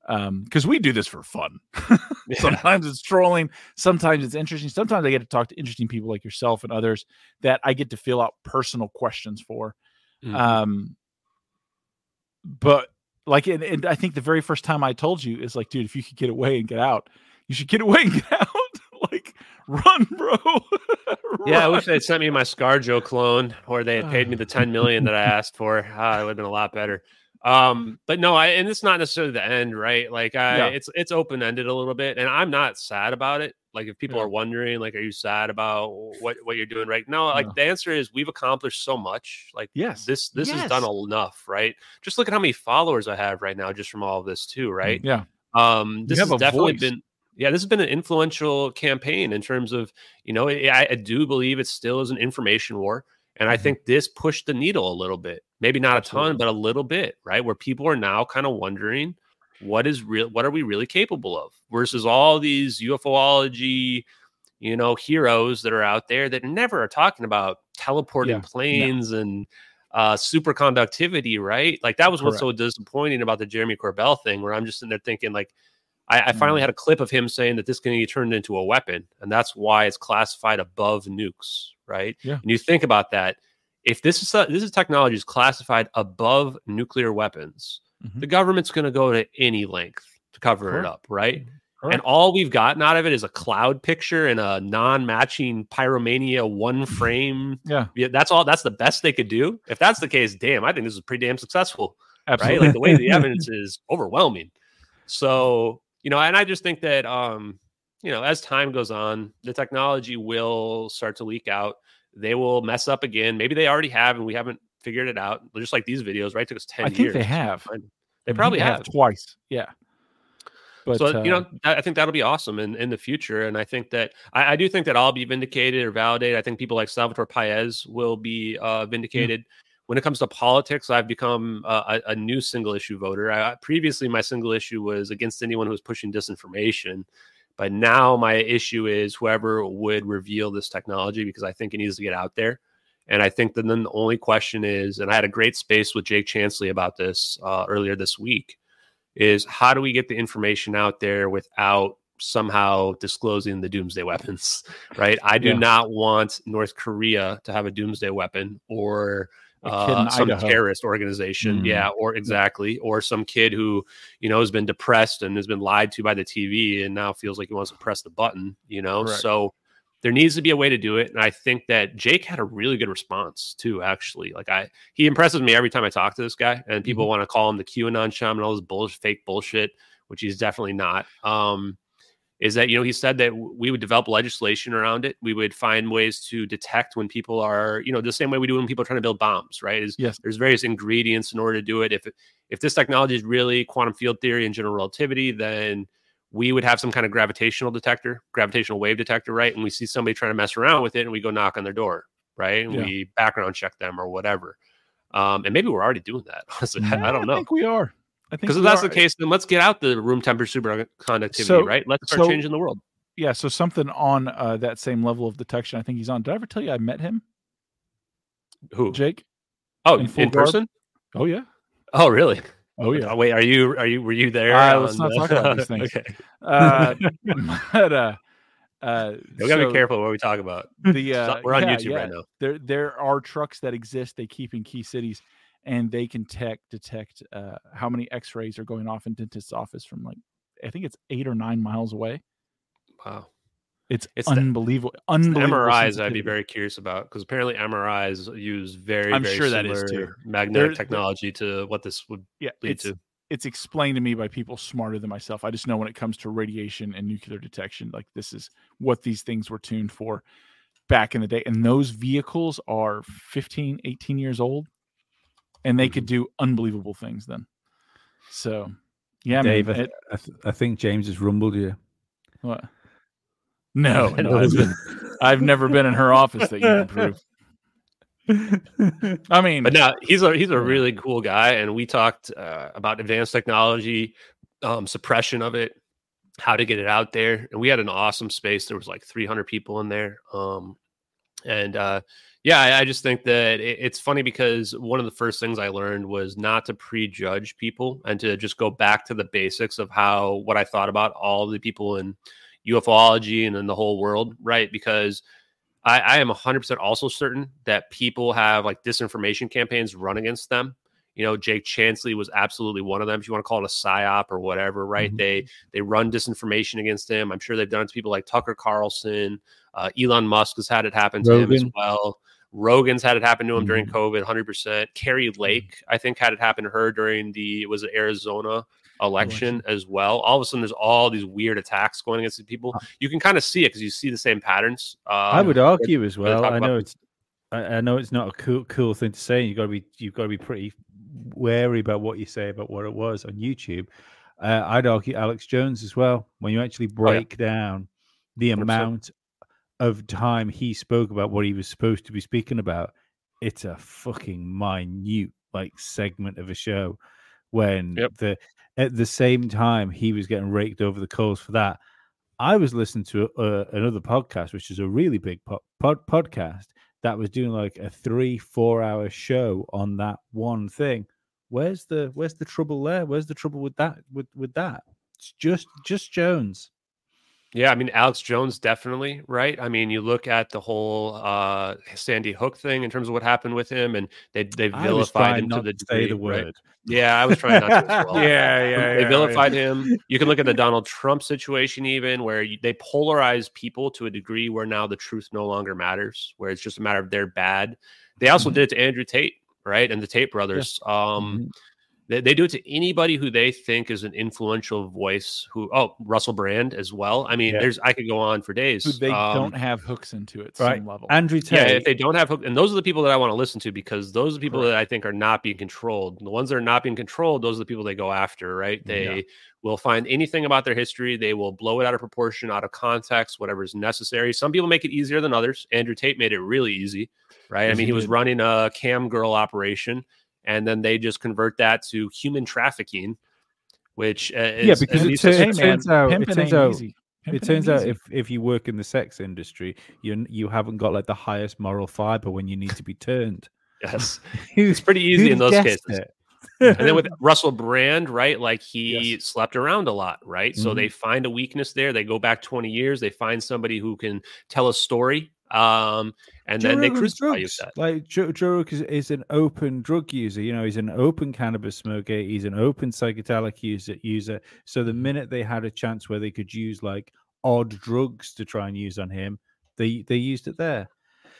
S3: Because we do this for fun.
S2: Yeah.
S3: Sometimes it's trolling. Sometimes it's interesting. Sometimes I get to talk to interesting people like yourself and others that I get to fill out personal questions for.
S2: Mhm.
S3: Um, but like, and, and I think the very first time I told you is like, dude, if you could get away and get out, you should get away and get out. like, run, bro.
S2: Yeah, I wish they'd sent me my ScarJo clone, or they had paid me the ten million that I asked for. Ah, it would have been a lot better. Um, but no, I and it's not necessarily the end, right? Like, I
S3: Yeah.
S2: it's it's open ended a little bit, and I'm not sad about it. Like, if people
S3: Yeah.
S2: are wondering, like, are you sad about what what you're doing right now? Like,
S3: No.
S2: the answer is we've accomplished so much. Like,
S3: Yes.
S2: this this has done enough, right? Just look at how many followers I have right now, just from all of this too, right?
S3: Yeah.
S2: Um, this has definitely
S3: voice.
S2: been, yeah, this has been an influential campaign in terms of, you know, I, I do believe it still is an information war. And I
S3: Mhm.
S2: think this pushed the needle a little bit, maybe not a ton, but a little bit, right? Where people are now kind of wondering what is real, what are we really capable of versus all these UFOlogy, you know, heroes that are out there that never are talking about teleporting
S3: Yeah, no.
S2: planes and uh, superconductivity, right? Like that was what's so disappointing about the Jeremy Corbell thing, where I'm just sitting there thinking, like, I, I finally
S3: Mm.
S2: had a clip of him saying that this can be turned into a weapon, and that's why it's classified above nukes, right?
S3: Yeah.
S2: And you think about that. If this is this is technology is classified above nuclear weapons,
S3: Mhm.
S2: the government's going to go to any length to cover
S3: Correct.
S2: it up, right? And all we've gotten out of it is a cloud picture and a non-matching pyromania one frame.
S3: Yeah.
S2: Yeah, that's all. That's the best they could do. If that's the case, damn, I think this is pretty damn successful
S3: Absolutely.
S2: right? Like the way the evidence is overwhelming. So, you know, and I just think that um, you know, as time goes on, the technology will start to leak out. They will mess up again. Maybe they already have and we haven't figured it out. Just like these videos, right? It took us 10
S3: I
S2: years.
S3: think they have.
S2: They probably have.
S3: twice. Yeah. But
S2: so
S3: uh,
S2: you know, I I think that'll be awesome in, in the future, and I think that I, I do think that I'll be vindicated or validated. I think people like Salvatore Pais will be uh, vindicated. When it comes to politics, I've become a, a, a new single issue voter. I, previously, my single issue was against anyone who was pushing disinformation, but now my issue is whoever would reveal this technology because I think it needs to get out there. And I think that then the only question is, and I had a great space with Jake Chansley about this uh, earlier this week is how do we get the information out there without somehow disclosing the doomsday weapons right i do
S3: Yeah.
S2: not want north korea to have a doomsday weapon or uh, some
S3: Idaho.
S2: terrorist organization
S1: Mm.
S2: yeah or exactly or some kid who you know has been depressed and has been lied to by the tv and now feels like he wants to press the button you know
S3: Correct.
S2: so there needs to be a way to do it and i think that jake had a really good response too actually. Like i he impresses me every time i talk to this guy and people want to call him the qanon shaman all this bullshit fake bullshit which he's definitely not. Um is that you know he said that we would develop legislation around it. We would find ways to detect when people are you know the same way we do when people are trying to build bombs right? Is
S3: Yes.
S2: there's various ingredients in order to do it. If if this technology is really quantum field theory and general relativity then we would have some kind of gravitational detector gravitational wave detector right and we see somebody trying to mess around with it and we go knock on their door right and
S3: Yeah.
S2: we background check them or whatever um and maybe we're already doing that honestly. I, I don't know.
S3: I think we are. I think
S2: because if that's
S3: are.
S2: the case, then let's get out the room temperature superconductivity,
S3: So-
S2: right? Let's start
S3: so-
S2: changing the world.
S3: Yeah, so something on uh, that same level of detection. I think he's on. Did I ever tell you I met him,
S2: Who?
S3: Jake?
S2: Oh,
S3: in
S2: in,
S3: full
S2: person?
S3: Oh yeah.
S2: Oh, really?
S3: Oh yeah.
S2: Oh, wait, are you? Are you? Were you there?
S3: Uh, let's not talk about these things.
S2: okay,
S3: Uh, but uh, uh,
S2: we gotta
S3: so
S2: be careful what we talk about.
S3: The uh,
S2: We're on
S3: yeah,
S2: YouTube
S3: yeah.
S2: right now.
S3: There there are trucks that exist. They keep in key cities, and they can tech detect uh, how many X-rays are going off in dentist's office from like I think it's eight or nine miles away.
S2: Wow.
S3: It's,
S2: It's the-
S3: unbelievable.
S2: It's the. MRIs, I'd be very curious about because apparently MRIs use very,
S3: I'm
S2: very
S3: sure that is
S2: similar
S3: too.
S2: magnetic
S3: There- there-
S2: technology to what this would
S3: yeah.
S2: lead
S3: It's
S2: to.
S3: it's explained to me by people smarter than myself. I just know when it comes to radiation and nuclear detection, like this is what these things were tuned for back in the day. And those vehicles are 15, 18 years old, and they could mm-hmm. do unbelievable things then. So, yeah,
S1: Dave,
S3: man. It-
S1: I, th- I think James has rumbled you.
S3: what? No, no I've, been- I've never been in her office that you can prove. I mean,
S2: But now he's a he's a really cool guy, and we talked uh, about advanced technology, um, suppression of it, how to get it out there, and we had an awesome space. There was like 300 people in there, um, and uh, yeah, I, I just think that it, it's funny because one of the first things I learned was not to prejudge people and to just go back to the basics of how what I thought about all the people in UFOlogy and then the whole world, right? Because I, I am 100% also certain that people have like disinformation campaigns run against them. You know, Jake Chansley was absolutely one of them. If you want to call it a psyop or whatever, right?
S3: Mhm.
S2: They they run disinformation against him. I'm sure they've done it to people like Tucker Carlson. Uh, Elon Musk has had it happen to him as well. Rogan's had it happen to him during
S3: Mhm.
S2: COVID, 100%. Kari Lake, I think, had it happen to her during the was it Arizona election as well. All of a sudden, there's all these weird attacks going against these people. You can kind of see it because you see the same patterns. Uh,
S1: I would argue as well. I know it's I, know it's not a cool cool thing to say. You got to be you've got to be pretty wary about what you say about what it was on YouTube. Uh, I'd argue Alex Jones as well. When you actually
S2: Oh, yeah.
S1: break down the
S2: 100%.
S1: amount of time he spoke about what he was supposed to be speaking about, it's a fucking minute like segment of a show. When
S2: Yep.
S1: the at the same time he was getting raked over the coals for that, I was listening to uh, another podcast, which is a really big po- pod- podcast that was doing like a three, four hour show on that one thing. Where's the Where's the trouble there? Where's the trouble with that? With with that? It's just just Jones.
S2: Yeah, I mean Alex Jones definitely, right? I mean, you look at the whole uh Sandy Hook thing in terms of what happened with him, and they they vilified him to the
S1: to
S2: degree,
S1: the
S2: right? Yeah, I was trying not to. As well.
S3: yeah, yeah,
S2: they
S3: yeah,
S2: vilified him. You can look at the Donald Trump situation, even where you, they polarize people to a degree where now the truth no longer matters, where it's just a matter of they're bad. They also
S3: Mhm.
S2: did it to Andrew Tate, right, and the Tate brothers. Um,
S1: Mhm.
S2: They, they do it to anybody who they think is an influential voice. Who oh Russell Brand as well. I mean,
S1: Yeah.
S2: there's I could go on for days.
S3: Who they
S2: Um,
S3: don't have hooks into it
S1: Right.
S3: some level.
S1: Andrew Tate.
S2: Yeah,
S1: Tate.
S2: if they don't have hook, and those are the people that I want to listen to because those are the people that I think are not being controlled. The ones that are not being controlled, those are the people they go after, right? They
S3: Yeah.
S2: will find anything about their history, they will blow it out of proportion, out of context, whatever is necessary. Some people make it easier than others. Andrew Tate made it really easy, right? I mean,
S3: he
S2: he was running a cam girl operation, and then they just convert that to human trafficking, which uh, is
S1: Yeah, because it
S2: least
S1: tur-
S2: a-
S1: it
S3: hey man,
S1: turns out- it turns out-
S3: easy.
S1: it turns out
S3: easy.
S1: if if you work in the sex industry, you you haven't got like the highest moral fiber when you need to be turned.
S2: yes, it's pretty easy in those cases.
S1: it?
S2: and then with Russell Brand, right? Like he
S3: Yes.
S2: slept around a lot, right? So
S1: Mhm.
S2: they find a weakness there. They go back 20 years. They find somebody who can tell a story. Um, and
S1: Joe
S2: then they crucify
S1: drugs. Like Joe, Joe Rogan is, is an open drug user. You know, he's an open cannabis smoker. He's an open psychedelic user. User. So the minute they had a chance where they could use like odd drugs to try and use on him, they they used it there.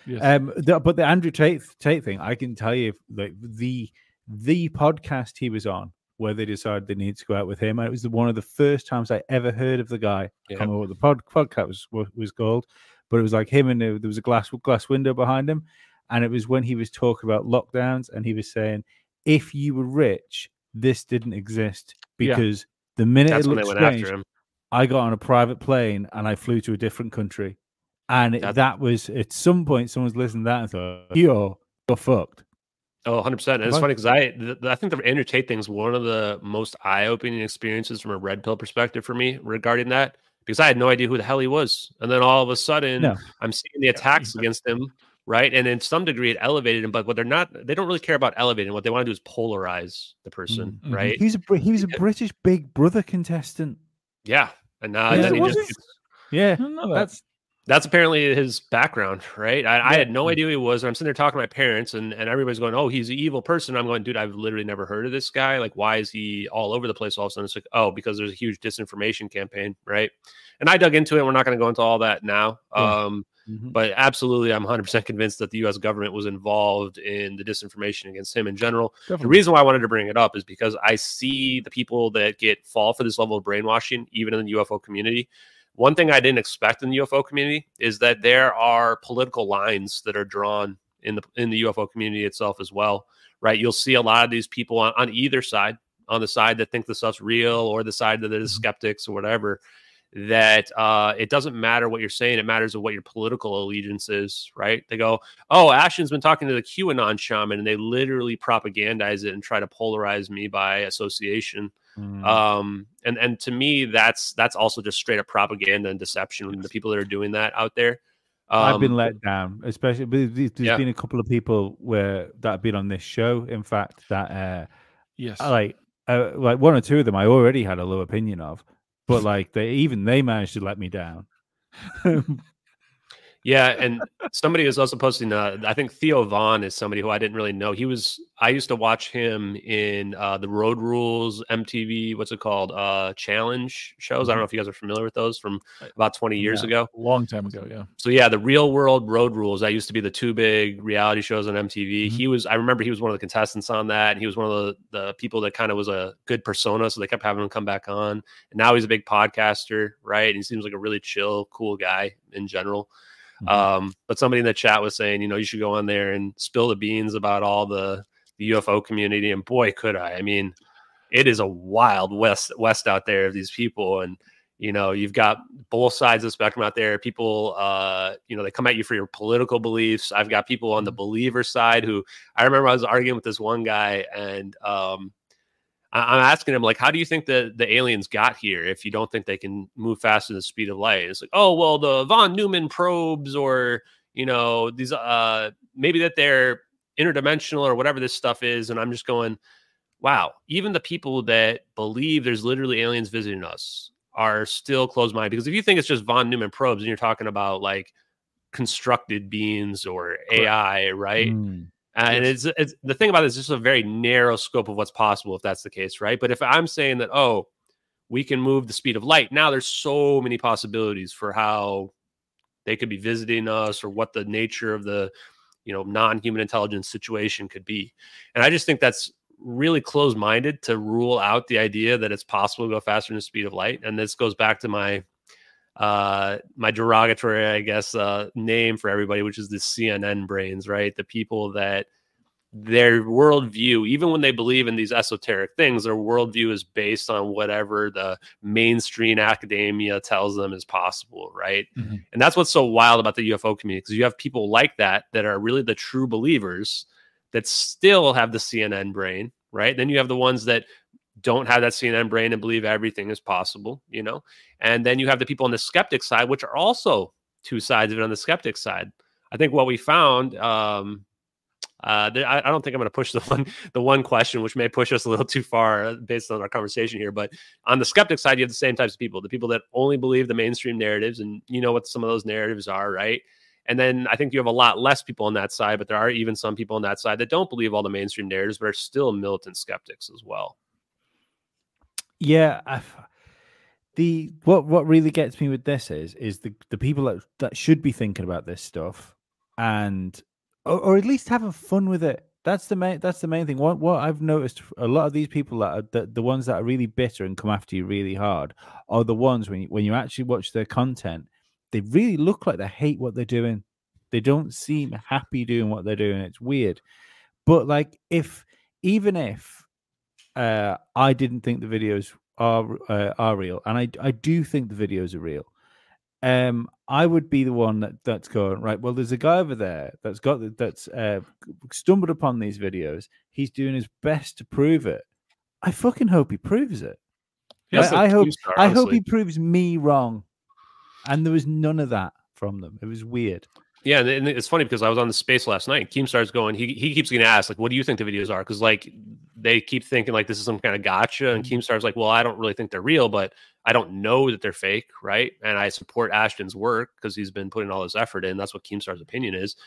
S3: Yes.
S1: Um, the, but the Andrew Tate Tate thing, I can tell you, like the the podcast he was on, where they decided they need to go out with him, and it was the, one of the first times I ever heard of the guy. I
S2: Yeah.
S1: can't remember what the pod, podcast was was called, but it was like him and there was a glass glass window behind him, and it was when he was talking about lockdowns, and he was saying, if you were rich, this didn't exist
S3: Yeah.
S1: because the minute
S2: That's
S1: it looked
S2: went
S1: strange,
S2: after him.
S1: I got on a private plane and I flew to a different country. And it-
S2: That-
S1: was at some point someone's listened to that and thought, you're, you're fucked.
S2: Oh, 100%. And it's funny because I, th- I think the Andrew Tate thing is one of the most eye opening experiences from a red pill perspective for me regarding that because I had no idea who the hell he was. And then all of a sudden,
S1: No.
S2: I'm seeing the attacks against him, right? And in some degree, it elevated him, but what they're not, they don't really care about elevating. What they want to do is polarize the person,
S3: Mhm.
S2: right?
S1: He was a, Br- he was a British Big Brother contestant.
S2: Yeah. And now
S1: Yeah,
S2: then he just
S1: it? Yeah.
S3: I that.
S1: That's
S2: that's apparently his background, right? I, I had no idea who he was. And I'm sitting there talking to my parents, and, and everybody's going, "Oh, he's an evil person." I'm going, "Dude, I've literally never heard of this guy. Like, why is he all over the place all of a sudden?" It's like, "Oh, because there's a huge disinformation campaign, right?" And I dug into it. We're not going to go into all that now.
S1: Yeah.
S2: Um,
S1: Mhm.
S2: but absolutely, I'm 100% convinced that the U.S. government was involved in the disinformation against him in general. The reason why I wanted to bring it up is because I see the people that get fall for this level of brainwashing, even in the UFO community. One thing I didn't expect in the UFO community is that there are political lines that are drawn in the in the UFO community itself as well, right? You'll see a lot of these people on, on either side, on the side that think the stuff's real or the side that is
S1: Mhm.
S2: skeptics or whatever. That uh, it doesn't matter what you're saying; it matters of what your political allegiance is, right? They go, "Oh, Ashton's been talking to the QAnon shaman," and they literally propagandize it and try to polarize me by association.
S1: Mm.
S2: Um, and and to me, that's that's also just straight up propaganda and deception. The people that are doing that out there.
S1: I've been
S2: Um,
S1: let down, especially but there's there's
S2: Yeah.
S1: been a couple of people where that have been on this show. In fact, that uh,
S3: yes.
S1: Like uh, like one or two of them I already had a low opinion of, but like they even they managed to let me down.
S2: Yeah, and somebody was also posting. Uh, I think Theo Von is somebody who I didn't really know. He was. I used to watch him in uh, the Road Rules MTV. What's it called? Uh, challenge shows. I don't know if you guys are familiar with those from about twenty years
S1: Yeah.
S2: ago.
S3: long time ago. Yeah.
S2: So yeah, the Real World Road Rules. That used to be the two big reality shows on MTV.
S1: Mhm.
S2: He was. I remember he was one of the contestants on that. And he was one of the the people that kind of was a good persona. So they kept having him come back on. And now he's a big podcaster, right? And he seems like a really chill, cool guy in general.
S1: Mhm.
S2: Um, but somebody in the chat was saying, you know, you should go on there and spill the beans about all the the UFO community. And boy, could I! I mean, it is a wild west west out there of these people, and you know, you've got both sides of the spectrum out there. People, uh, you know, they come at you for your political beliefs. I've got people on the believer side who I remember I was arguing with this one guy, and um, I- I'm asking him like, how do you think that the aliens got here if you don't think they can move faster than the speed of light? It's like, oh well, the von Neumann probes, or you know, these uh maybe that they're interdimensional or whatever this stuff is. And I'm just going, wow, even the people that believe there's literally aliens visiting us are still closed minded. Because if you think it's just von Neumann probes and you're talking about like constructed beings or AI, right?
S1: Mm.
S2: Uh, and
S3: Yes.
S2: it's, it's the thing about it is just a very narrow scope of what's possible if that's the case, right? But if I'm saying that, oh, we can move the speed of light, now there's so many possibilities for how they could be visiting us or what the nature of the you know non-human intelligence situation could be. And I just think that's really closed minded to rule out the idea that it's possible to go faster than the speed of light. And this goes back to my uh my derogatory i guess uh name for everybody which is the cnn brains right? The people that their worldview even when they believe in these esoteric things their worldview is based on whatever the mainstream academia tells them is possible right? Mm-hmm. and that's what's so wild about the ufo community because you have people like that that are really the true believers that still have the cnn brain right? Then you have the ones that don't have that CNN brain and believe everything is possible, you know? And then you have the people on the skeptic side, which are also two sides of it on the skeptic side. I think what we found, um, uh, I, I, don't think I'm going to push the one the one question, which may push us a little too far uh, based on our conversation here. But on the skeptic side, you have the same types of people: the people that only believe the mainstream narratives, and you know what some of those narratives are, right? And then I think you have a lot less people on that side, but there are even some people on that side that don't believe all the mainstream narratives, but are still militant skeptics as well.
S1: Yeah, I've, the what what really gets me with this is is the the people that that should be thinking about this stuff and or, or at least having fun with it. That's the main. That's the main thing. What what I've noticed, a lot of these people that are the, the ones that are really bitter and come after you really hard are the ones when you, when you actually watch their content, they really look like they hate what they're doing. They don't seem happy doing what they're doing. It's weird, but like if even if uh, I didn't think the videos are uh, are real, and I I do think the videos are real. Um, I would be the one that that's going right. Well, there's a guy over there that's got that's uh, stumbled upon these videos. He's doing his best to prove it. I fucking hope he proves it. I, I hope star, I hope he proves me wrong. And there was none of that from them. It was weird.
S2: Yeah, and it's funny because I was on the space last night. Keemstar's going. He he keeps getting asked like, "What do you think the videos are?" Because like they keep thinking like this is some kind of gotcha, and mm-hmm. Keemstar's like, "Well, I don't really think they're real, but I don't know that they're fake, right?" And I support Ashton's work because he's been putting all this effort in. That's what Keemstar's opinion is,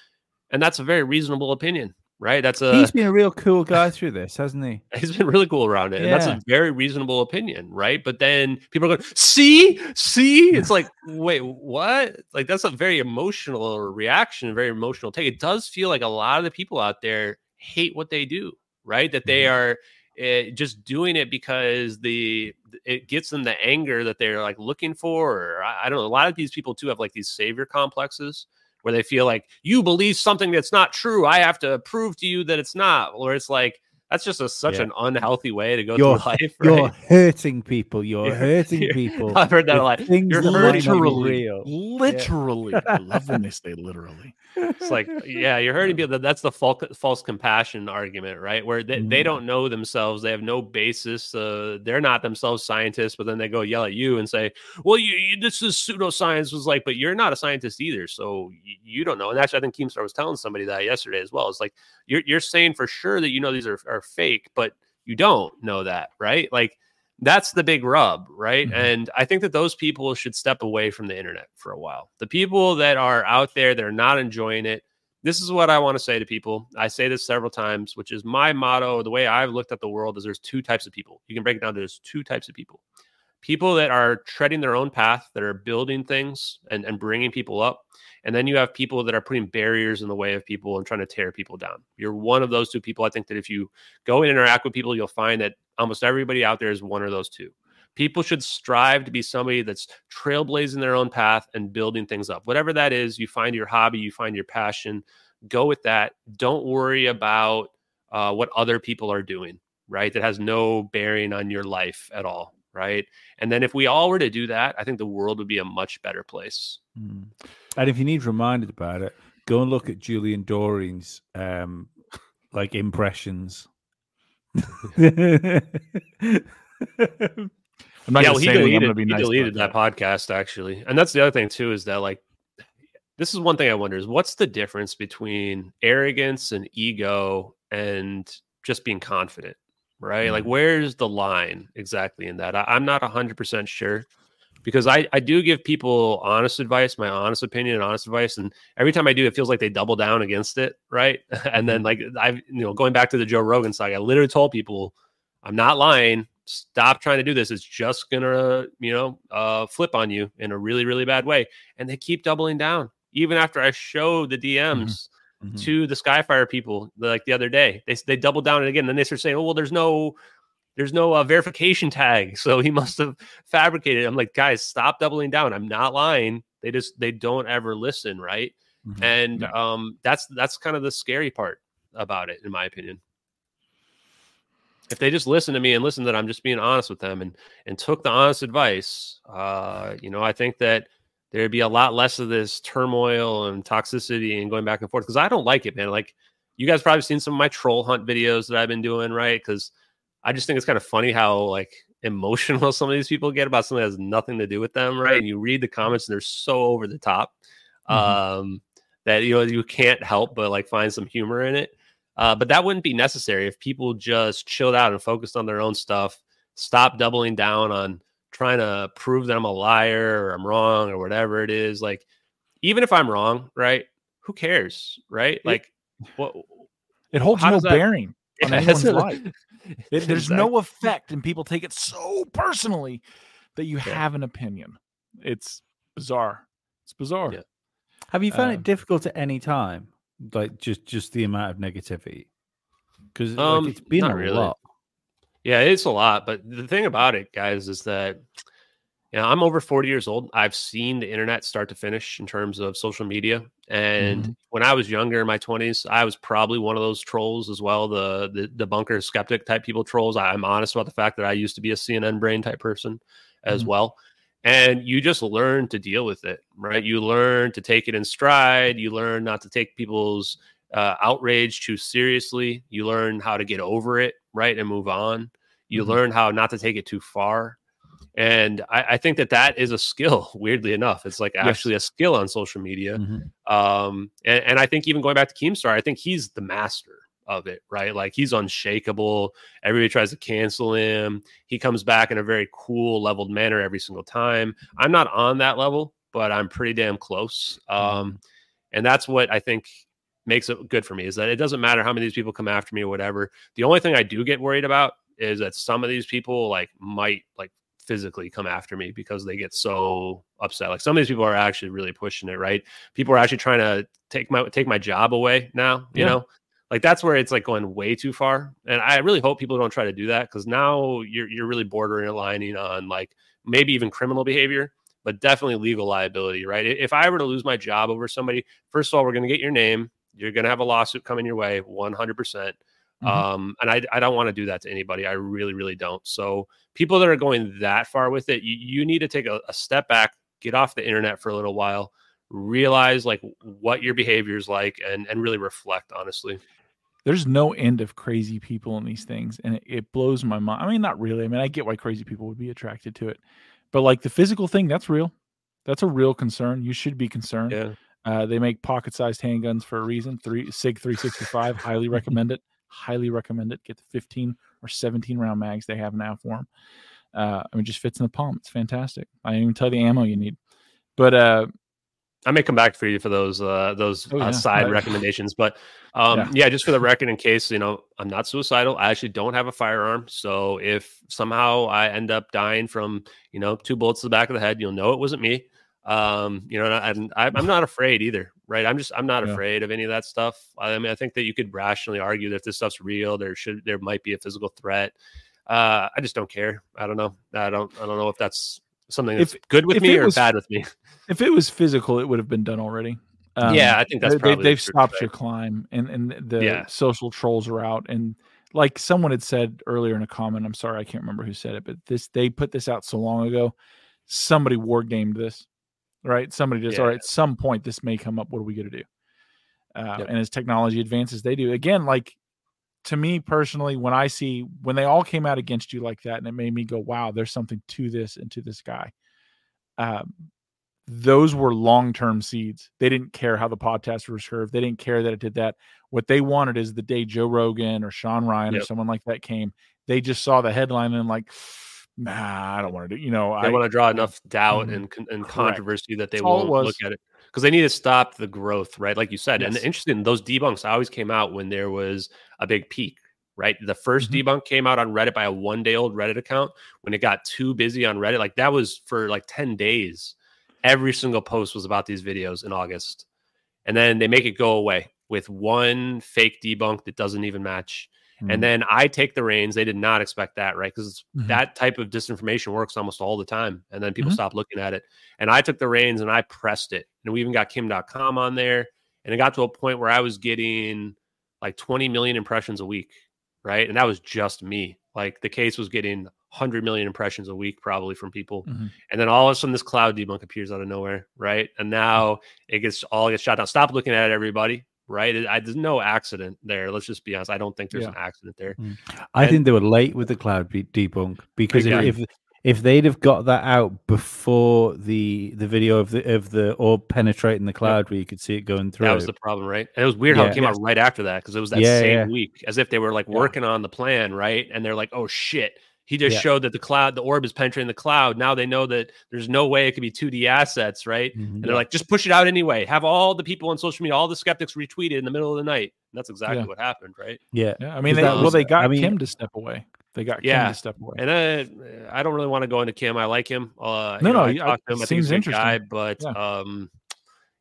S2: and that's a very reasonable opinion right? That's a
S1: he's been a real cool guy through this, hasn't he?
S2: He's been really cool around it. Yeah. And that's a very reasonable opinion, right? But then people are going, see, see, it's like, wait, what? Like that's a very emotional reaction, very emotional take. It does feel like a lot of the people out there hate what they do, right? That they mm-hmm. are uh, just doing it because the it gets them the anger that they're like looking for. Or I, I don't know. A lot of these people too have like these savior complexes where they feel like you believe something that's not true. I have to prove to you that it's not. Or it's like, that's just a, such yeah. an unhealthy way to go
S1: you're,
S2: through life.
S1: Right? You're hurting people. You're, you're hurting you're, people.
S2: I've heard that a lot.
S3: You're literally, literally. Yeah. I love when they say literally.
S2: It's like, yeah, you're hurting people. That's the false, false compassion argument, right? Where they, mm. they don't know themselves. They have no basis. Uh, they're not themselves scientists, but then they go yell at you and say, well, you, you, this is pseudoscience. Was like, but you're not a scientist either. So you, you don't know. And actually, I think Keemstar was telling somebody that yesterday as well. It's like, you're, you're saying for sure that you know these are, are fake, but you don't know that, right? Like, that's the big rub, right? Mm-hmm. And I think that those people should step away from the internet for a while. The people that are out there that are not enjoying it, this is what I want to say to people. I say this several times, which is my motto. The way I've looked at the world is there's two types of people. You can break it down. There's two types of people people that are treading their own path, that are building things and, and bringing people up. And then you have people that are putting barriers in the way of people and trying to tear people down. You're one of those two people. I think that if you go and interact with people, you'll find that almost everybody out there is one of those two. People should strive to be somebody that's trailblazing their own path and building things up. Whatever that is, you find your hobby, you find your passion, go with that. Don't worry about uh, what other people are doing, right? That has no bearing on your life at all right? And then if we all were to do that, I think the world would be a much better place.
S1: Mm. And if you need reminded about it, go and look at Julian Dorey's um, like impressions.
S2: I'm not yeah, well, he deleted, he nice deleted that podcast actually, and that's the other thing too is that like this is one thing I wonder is what's the difference between arrogance and ego and just being confident right? Mm-hmm. Like, where's the line exactly in that? I, am not 100% sure because I, I do give people honest advice, my honest opinion and honest advice. And every time I do, it feels like they double down against it, right? and then, mm-hmm. like, I've, you know, going back to the Joe Rogan side, I literally told people, I'm not lying. Stop trying to do this. It's just gonna, you know, uh, flip on you in a really, really bad way. And they keep doubling down, even after I show the DMs. Mm-hmm
S1: Mhm.
S2: to the Skyfire people like the other day. They they doubled down and again. Then they start saying, "Oh well, there's no." There's no uh, verification tag, so he must have fabricated. it." I'm like, guys, stop doubling down. I'm not lying. They just they don't ever listen, right?
S1: Mhm.
S2: And um, that's that's kind of the scary part about it, in my opinion. If they just listen to me and listen that I'm just being honest with them and and took the honest advice, uh, you know, I think that there'd be a lot less of this turmoil and toxicity and going back and forth because I don't like it, man. Like you guys probably seen some of my troll hunt videos that I've been doing, right? Because I just think it's kind of funny how like emotional some of these people get about something that has nothing to do with them, right? And you read the comments and they're so over the top um, that you know you can't help but like find some humor in it. Uh, but that wouldn't be necessary if people just chilled out and focused on their own stuff. Stop doubling down on trying to prove that I'm a liar or I'm wrong or whatever it is. Like, even if I'm wrong, right? Who cares, right? Like, what?
S3: It holds no
S2: that-
S3: bearing on
S2: Yeah,
S3: anyone's life. It- there's no effect, and people take it so personally that you
S2: Yeah.
S3: have an opinion. It's bizarre. It's bizarre.
S2: Yeah.
S1: Have you found
S3: Um,
S1: it difficult at any time? Like just just the amount of negativity? Because
S2: Um,
S1: it's been a
S2: really.
S1: lot.
S2: Yeah, it's a lot. But the thing about it, guys, is that you know, I'm over 40 years old. I've seen the internet start to finish in terms of social media. And
S3: Mm-hmm.
S2: when I was younger in my 20s, I was probably one of those trolls as well, the the, the bunker skeptic type people trolls. I'm honest about the fact that I used to be a CNN brain type person as
S3: Mhm.
S2: well. And you just learn to deal with it, right? You learn to take it in stride. You learn not to take people's uh, outrage too seriously. You learn how to get over it, right, and move on. You
S3: Mhm.
S2: learn how not to take it too far. And I, I think that that is a skill. Weirdly enough, it's like
S3: Yes.
S2: actually a skill on social media.
S1: Mhm.
S2: Um, and, and I think even going back to Keemstar, I think he's the master of it, right? Like he's unshakable. Everybody tries to cancel him. He comes back in a very cool, leveled manner every single time. I'm not on that level, but I'm pretty damn close. Um, and that's what I think makes it good for me is that it doesn't matter how many of these people come after me or whatever. The only thing I do get worried about is that some of these people like might like physically come after me because they get so upset. Like some of these people are actually really pushing it, right? People are actually trying to take my take my job away now, you
S3: Yeah.
S2: know? Like that's where it's like going way too far. And I really hope people don't try to do that because now you're you're really bordering aligning on like maybe even criminal behavior, but definitely legal liability, right? If I were to lose my job over somebody, first of all, we're gonna get your name. You're gonna have a lawsuit coming your way, 100 percent.
S3: Mhm.
S2: Um, and I, I don't want to do that to anybody. I really, really don't. So people that are going that far with it, you, you need to take a, a step back, get off the internet for a little while, realize like what your behavior is like, and and really reflect. Honestly,
S3: There's no end of crazy people in these things, and it, it blows my mind. I mean, not really. I mean, I get why crazy people would be attracted to it, but like the physical thing, that's real. That's a real concern. You should be concerned.
S2: yeah.
S3: Uh, they make pocket-sized handguns for a reason. Three Sig 365, highly recommend it. Highly recommend it. Get the 15 or 17 round mags they have now for them. Uh, I mean, it just fits in the palm. It's fantastic. I didn't even tell you the ammo you need. But uh,
S2: I may come back for you for those uh, those
S3: Oh,
S2: uh, side
S3: Right.
S2: recommendations, but um,
S3: Yeah.
S2: yeah. just for the record, in case you know, I'm not suicidal. I actually don't have a firearm, so if somehow I end up dying from you know two bullets to the back of the head, you'll know it wasn't me. Um, you know, and I, I'm not afraid either, right? I'm just I'm not
S3: Yeah.
S2: afraid of any of that stuff. I mean, I think that you could rationally argue that if this stuff's real, there should there might be a physical threat. Uh, I just don't care. I don't know. I don't I don't know if that's something
S3: If-
S2: that's good with me or
S3: was-
S2: bad with me.
S3: if it was physical, it would have been done already. Um,
S2: yeah, I think that's
S3: they,
S2: probably the
S3: have stopped
S2: right?
S3: your climb, and and the
S2: Yeah.
S3: social trolls are out. And like someone had said earlier in a comment, I'm sorry, I can't remember who said it, but this they put this out so long ago. Somebody war gamed this, right? Somebody just all
S2: Yeah.
S3: right. At some point, this may come up. What are we going to do? Uh,
S2: Yep.
S3: And as technology advances, they do. Again, like to me personally, when I see when they all came out against you like that, and it made me go, "Wow, there's something to this and to this guy." Um, those were long-term seeds. They didn't care how the podcast was curved. They didn't care that it did that. What they wanted is the day Joe Rogan or Sean Ryan or someone like that came, they just saw the headline and like, nah, I don't want to do. You know,
S2: they
S3: I
S2: want to draw enough doubt
S3: Mhm.
S2: and and
S3: Correct.
S2: controversy that they
S3: That's all it
S2: won't look at it because they need to stop the growth, right? Like you said, and
S3: Yes.
S2: interesting, those debunks always came out when there was a big peak, right? The 1st
S3: Mhm.
S2: debunk came out on Reddit by a one day old Reddit account when it got too busy on Reddit. Like that was for like ten days. Every single post was about these videos in August, and then they make it go away, with one fake debunk that doesn't even match. And then I take the reins. They did not expect that, right? Because
S3: Mhm.
S2: that type of disinformation works almost all the time. And then people
S3: Mhm.
S2: stop looking at it. And I took the reins and I pressed it. And we even got Kim Dotcom on there. And it got to a point where I was getting like 20 million impressions a week, right? And that was just me. Like the case was getting 100 million impressions a week, probably from people.
S3: Mhm.
S2: And then all of a sudden, this cloud debunk appears out of nowhere, right? And now it gets all gets shot down. Stop looking at it, everybody, right? I, there's no accident there. Let's just be honest. I don't think there's
S3: Yeah.
S2: an accident there. Mm-hmm.
S1: I
S2: And-
S1: think they were late with the cloud be- debunk because if, if if they'd have got that out before the the video of the of the orb penetrating the cloud where you could see it going through.
S2: That was the problem, right? And it was weird how it came out right after that because it was that
S1: Yeah,
S2: same
S1: yeah.
S2: week, as if they were like
S3: Yeah.
S2: working on the plan, right? And they're like, "Oh shit." He just
S1: Yeah.
S2: showed that the cloud, the orb is penetrating the cloud. Now they know that there's no way it could be 2D assets, right?
S1: Mhm.
S2: And they're like, just push it out anyway. Have all the people on social media, all the skeptics retweet it in the middle of the night. And that's exactly
S3: Yeah.
S2: what happened, right?
S1: yeah.
S3: Yeah, I mean, they,
S1: that
S3: well, they got
S1: I mean-
S3: Kim to step away. They got
S2: Yeah.
S3: Kim to step away.
S2: And uh, I don't really want to go into Kim. I like him. Uh,
S3: No,
S2: you know,
S3: no,
S2: I
S3: yeah,
S2: talked to him. I
S3: it
S2: think he's a
S3: seems
S2: guy,
S3: interesting.
S2: but
S3: Yeah.
S2: um,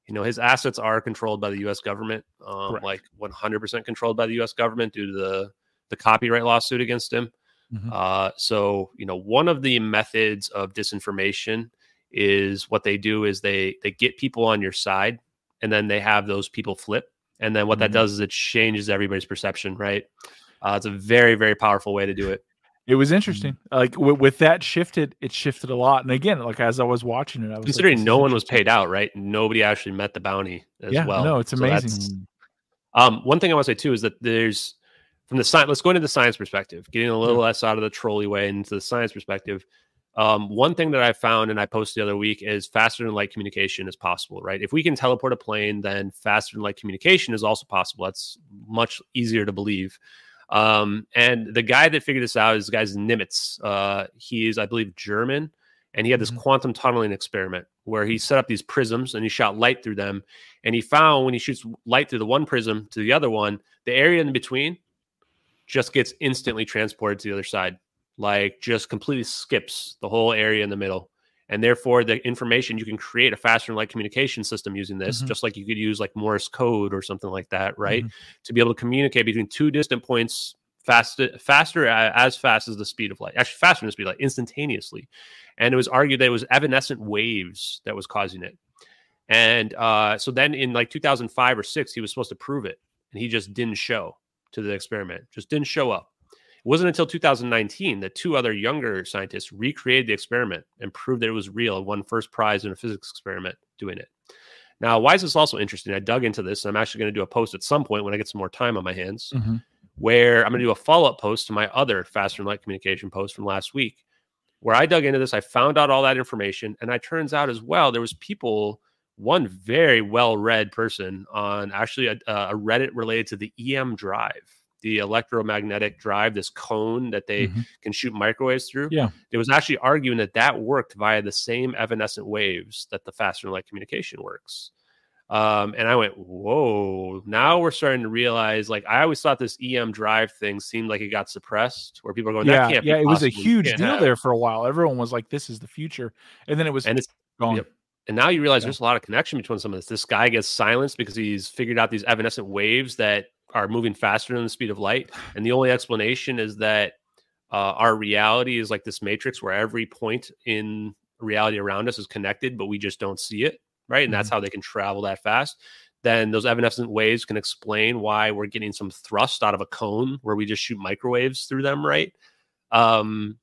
S2: you know, his assets are controlled by the U.S. government, um, like 100% controlled by the U.S. government due to the the copyright lawsuit against him.
S3: Mhm.
S2: Uh, so you know, one of the methods of disinformation is what they do is they they get people on your side, and then they have those people flip, and then what that
S3: Mhm.
S2: does is it changes everybody's perception, right? Uh, it's a very very powerful way to do it.
S3: It was interesting. Like w- with that shifted, it shifted a lot. And again, like as I was watching it, I was
S2: considering
S3: is
S2: no one was paid out, right? Nobody actually met the bounty as
S3: Yeah,
S2: well.
S3: no, it's
S2: So
S3: amazing.
S2: um, one thing I want to say too is that there's from the science. Let's go into the science perspective, getting a little less out of the trolley way into the science perspective. Um, one thing that I found and I posted the other week is faster than light communication is possible, right? If we can teleport a plane, then faster than light communication is also possible. That's much easier to believe. Um, and the guy that figured this out is guy's Nimtz. Uh, he is, I believe, German, and he had this
S3: Mhm.
S2: quantum tunneling experiment where he set up these prisms and he shot light through them. And he found when he shoots light through the one prism to the other one, the area in between just gets instantly transported to the other side, like just completely skips the whole area in the middle. And therefore, the information you can create a faster than light communication system using this,
S3: Mhm.
S2: just like you could use like Morse code or something like that, right?
S3: Mhm.
S2: To be able to communicate between two distant points fast, faster, as fast as the speed of light, actually faster than the speed of light, instantaneously. And it was argued that it was evanescent waves that was causing it. And uh, so then in like 2005 or six, he was supposed to prove it, and he just didn't show to the experiment, just didn't show up. It wasn't until 2019 that two other younger scientists recreated the experiment and proved that it was real and won first prize in a physics experiment doing it. Now, why is this also interesting? I dug into this, and I'm actually going to do a post at some point when I get some more time on my hands
S3: Mhm.
S2: where I'm going to do a follow up post to my other faster than light communication post from last week, where I dug into this. I found out all that information, and it turns out as well there was people, one very well read person on actually a, a Reddit related to the EM drive, the electromagnetic drive, this cone that they
S3: Mhm.
S2: can shoot microwaves through.
S3: Yeah.
S2: it was actually arguing that that worked via the same evanescent waves that the faster light communication works. Um, and I went, whoa, now we're starting to realize like I always thought this EM drive thing seemed like it got suppressed where people are going,
S3: yeah,
S2: can't
S3: yeah, it was a huge deal
S2: have-"
S3: there for a while. Everyone was like, "This is the future," and then it was
S2: And it's
S3: gone.
S2: yep. And now you realize
S3: Yeah.
S2: there's a lot of connection between some of this. This guy gets silenced because he's figured out these evanescent waves that are moving faster than the speed of light. And the only explanation is that uh, our reality is like this matrix where every point in reality around us is connected, but we just don't see it. Right. And that's how they can travel that fast. Then those evanescent waves can explain why we're getting some thrust out of a cone where we just shoot microwaves through them. Right. Um,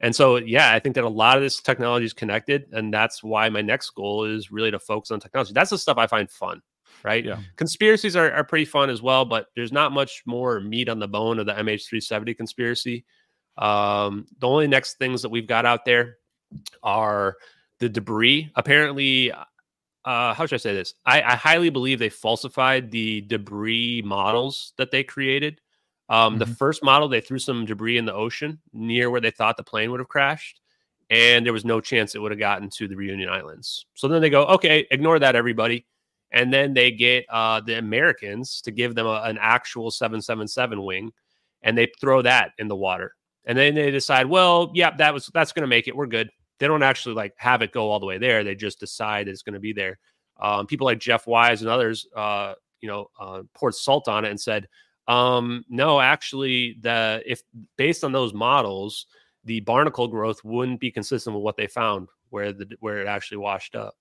S2: and so, yeah, I think that a lot of this technology is connected, and that's why my next goal is really to focus on technology. That's the stuff I find fun, right?
S3: Yeah.
S2: Conspiracies are, are pretty fun as well, but there's not much more meat on the bone of the MH370 conspiracy. Um, the only next things that we've got out there are the debris. Apparently, uh, how should I say this? I, I highly believe they falsified the debris models that they created. Um, The
S3: Mhm.
S2: first model, they threw some debris in the ocean near where they thought the plane would have crashed, and there was no chance it would have gotten to the Reunion Islands. So then they go, okay, ignore that, everybody. And then they get uh, the Americans to give them a, an actual 777 wing, and they throw that in the water. And then they decide, well, yeah, that was that's going to make it. We're good. They don't actually like have it go all the way there. They just decide it's going to be there. Um, people like Jeff Wise and others uh, you know uh, poured salt on it and said, um, no, actually, the if based on those models, the barnacle growth wouldn't be consistent with what they found where the where it actually washed up.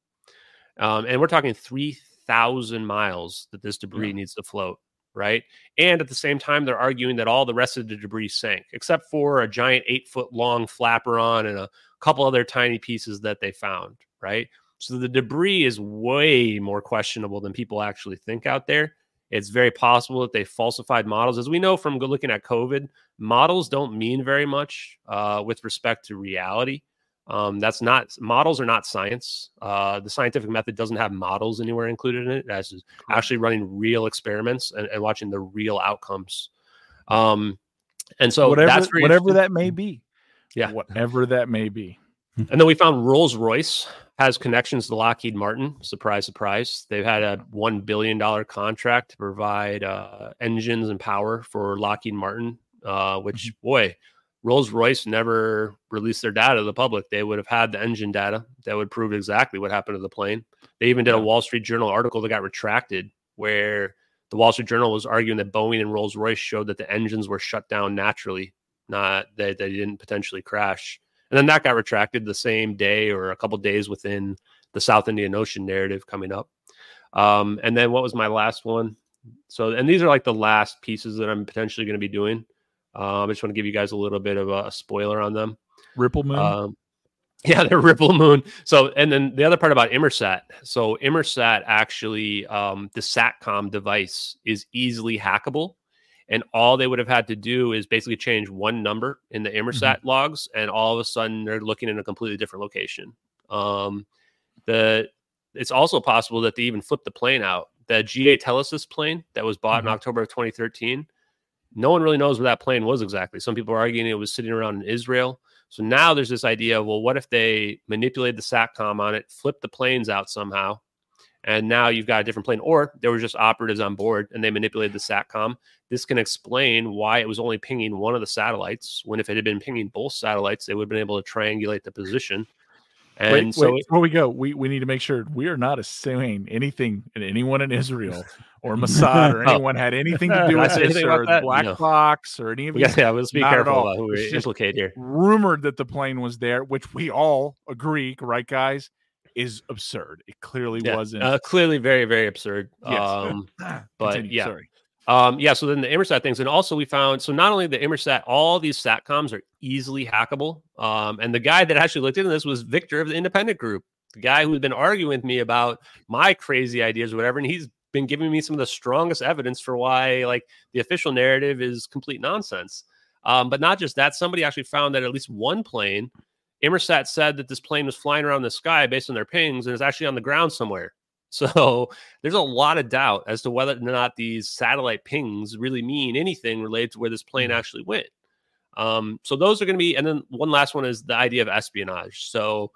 S2: Um, and we're talking three thousand miles that this debris yeah. needs to float right? And at the same time, they're arguing that all the rest of the debris sank, except for a giant eight foot long flaperon and a couple other tiny pieces that they found, right? So the debris is way more questionable than people actually think out there. It's very possible that they falsified models. As we know from looking at COVID, models don't mean very much uh, with respect to reality. Um, that's not models are not science. Uh, the scientific method doesn't have models anywhere included in it. That's actually running real experiments and, and watching the real outcomes. Um, and so
S3: whatever whatever that may be,
S2: yeah,
S3: whatever that may be.
S2: And then we found Rolls Royce has connections to Lockheed Martin. Surprise, surprise. They've had a $1 billion contract to provide uh, engines and power for Lockheed Martin, uh, which, mm-hmm. boy, Rolls Royce never released their data to the public. They would have had the engine data that would prove exactly what happened to the plane. They even did a Wall Street Journal article that got retracted where the Wall Street Journal was arguing that Boeing and Rolls Royce showed that the engines were shut down naturally, not that they didn't potentially crash. And then that got retracted the same day or a couple days within the South Indian Ocean narrative coming up. Um, and then what was my last one? So, and these are like the last pieces that I'm potentially going to be doing. Um, I just want to give you guys a little bit of a, spoiler on them.
S3: Ripple Moon. Um,
S2: yeah, they're Ripple Moon. So, and then the other part about Inmarsat. So, Inmarsat actually, um, the SATCOM device is easily hackable. And all they would have had to do is basically change one number in the Inmarsat mm-hmm. logs, and all of a sudden they're looking in a completely different location. Um, the it's also possible that they even flipped the plane out. The GA Telesis plane that was bought mm-hmm. in October of 2013 no one really knows where that plane was exactly. Some people are arguing it was sitting around in Israel. So now there's this idea of, well, what if they manipulated the SATCOM on it, flipped the planes out somehow, and now you've got a different plane, or there were just operatives on board and they manipulated the SATCOM. This can explain why it was only pinging one of the satellites, when if it had been pinging both satellites, they would have been able to triangulate the position.
S3: And wait, so wait, before we go, we, we need to make sure we are not assuming anything and anyone in Israel or Mossad or anyone had anything to do with this or the black no. box or any of
S2: these. Yeah, yeah let's be careful about who we implicate here.
S3: Rumored that the plane was there, which we all agree, right, guys, is absurd. It clearly yeah, wasn't.
S2: Uh, clearly, very, very absurd. Yes. Um, but Continue, yeah. Sorry. Um, yeah, so then the Inmarsat things, and also we found so not only the Inmarsat, all these satcoms are easily hackable. Um, and the guy that actually looked into this was Victor of the Independent Group, the guy who's been arguing with me about my crazy ideas or whatever, and he's been giving me some of the strongest evidence for why like the official narrative is complete nonsense. Um, but not just that, somebody actually found that at least one plane, Inmarsat said that this plane was flying around the sky based on their pings and is actually on the ground somewhere. So there's a lot of doubt as to whether or not these satellite pings really mean anything related to where this plane mm-hmm. actually went. Um, so those are going to be, and then one last one is the idea of espionage. So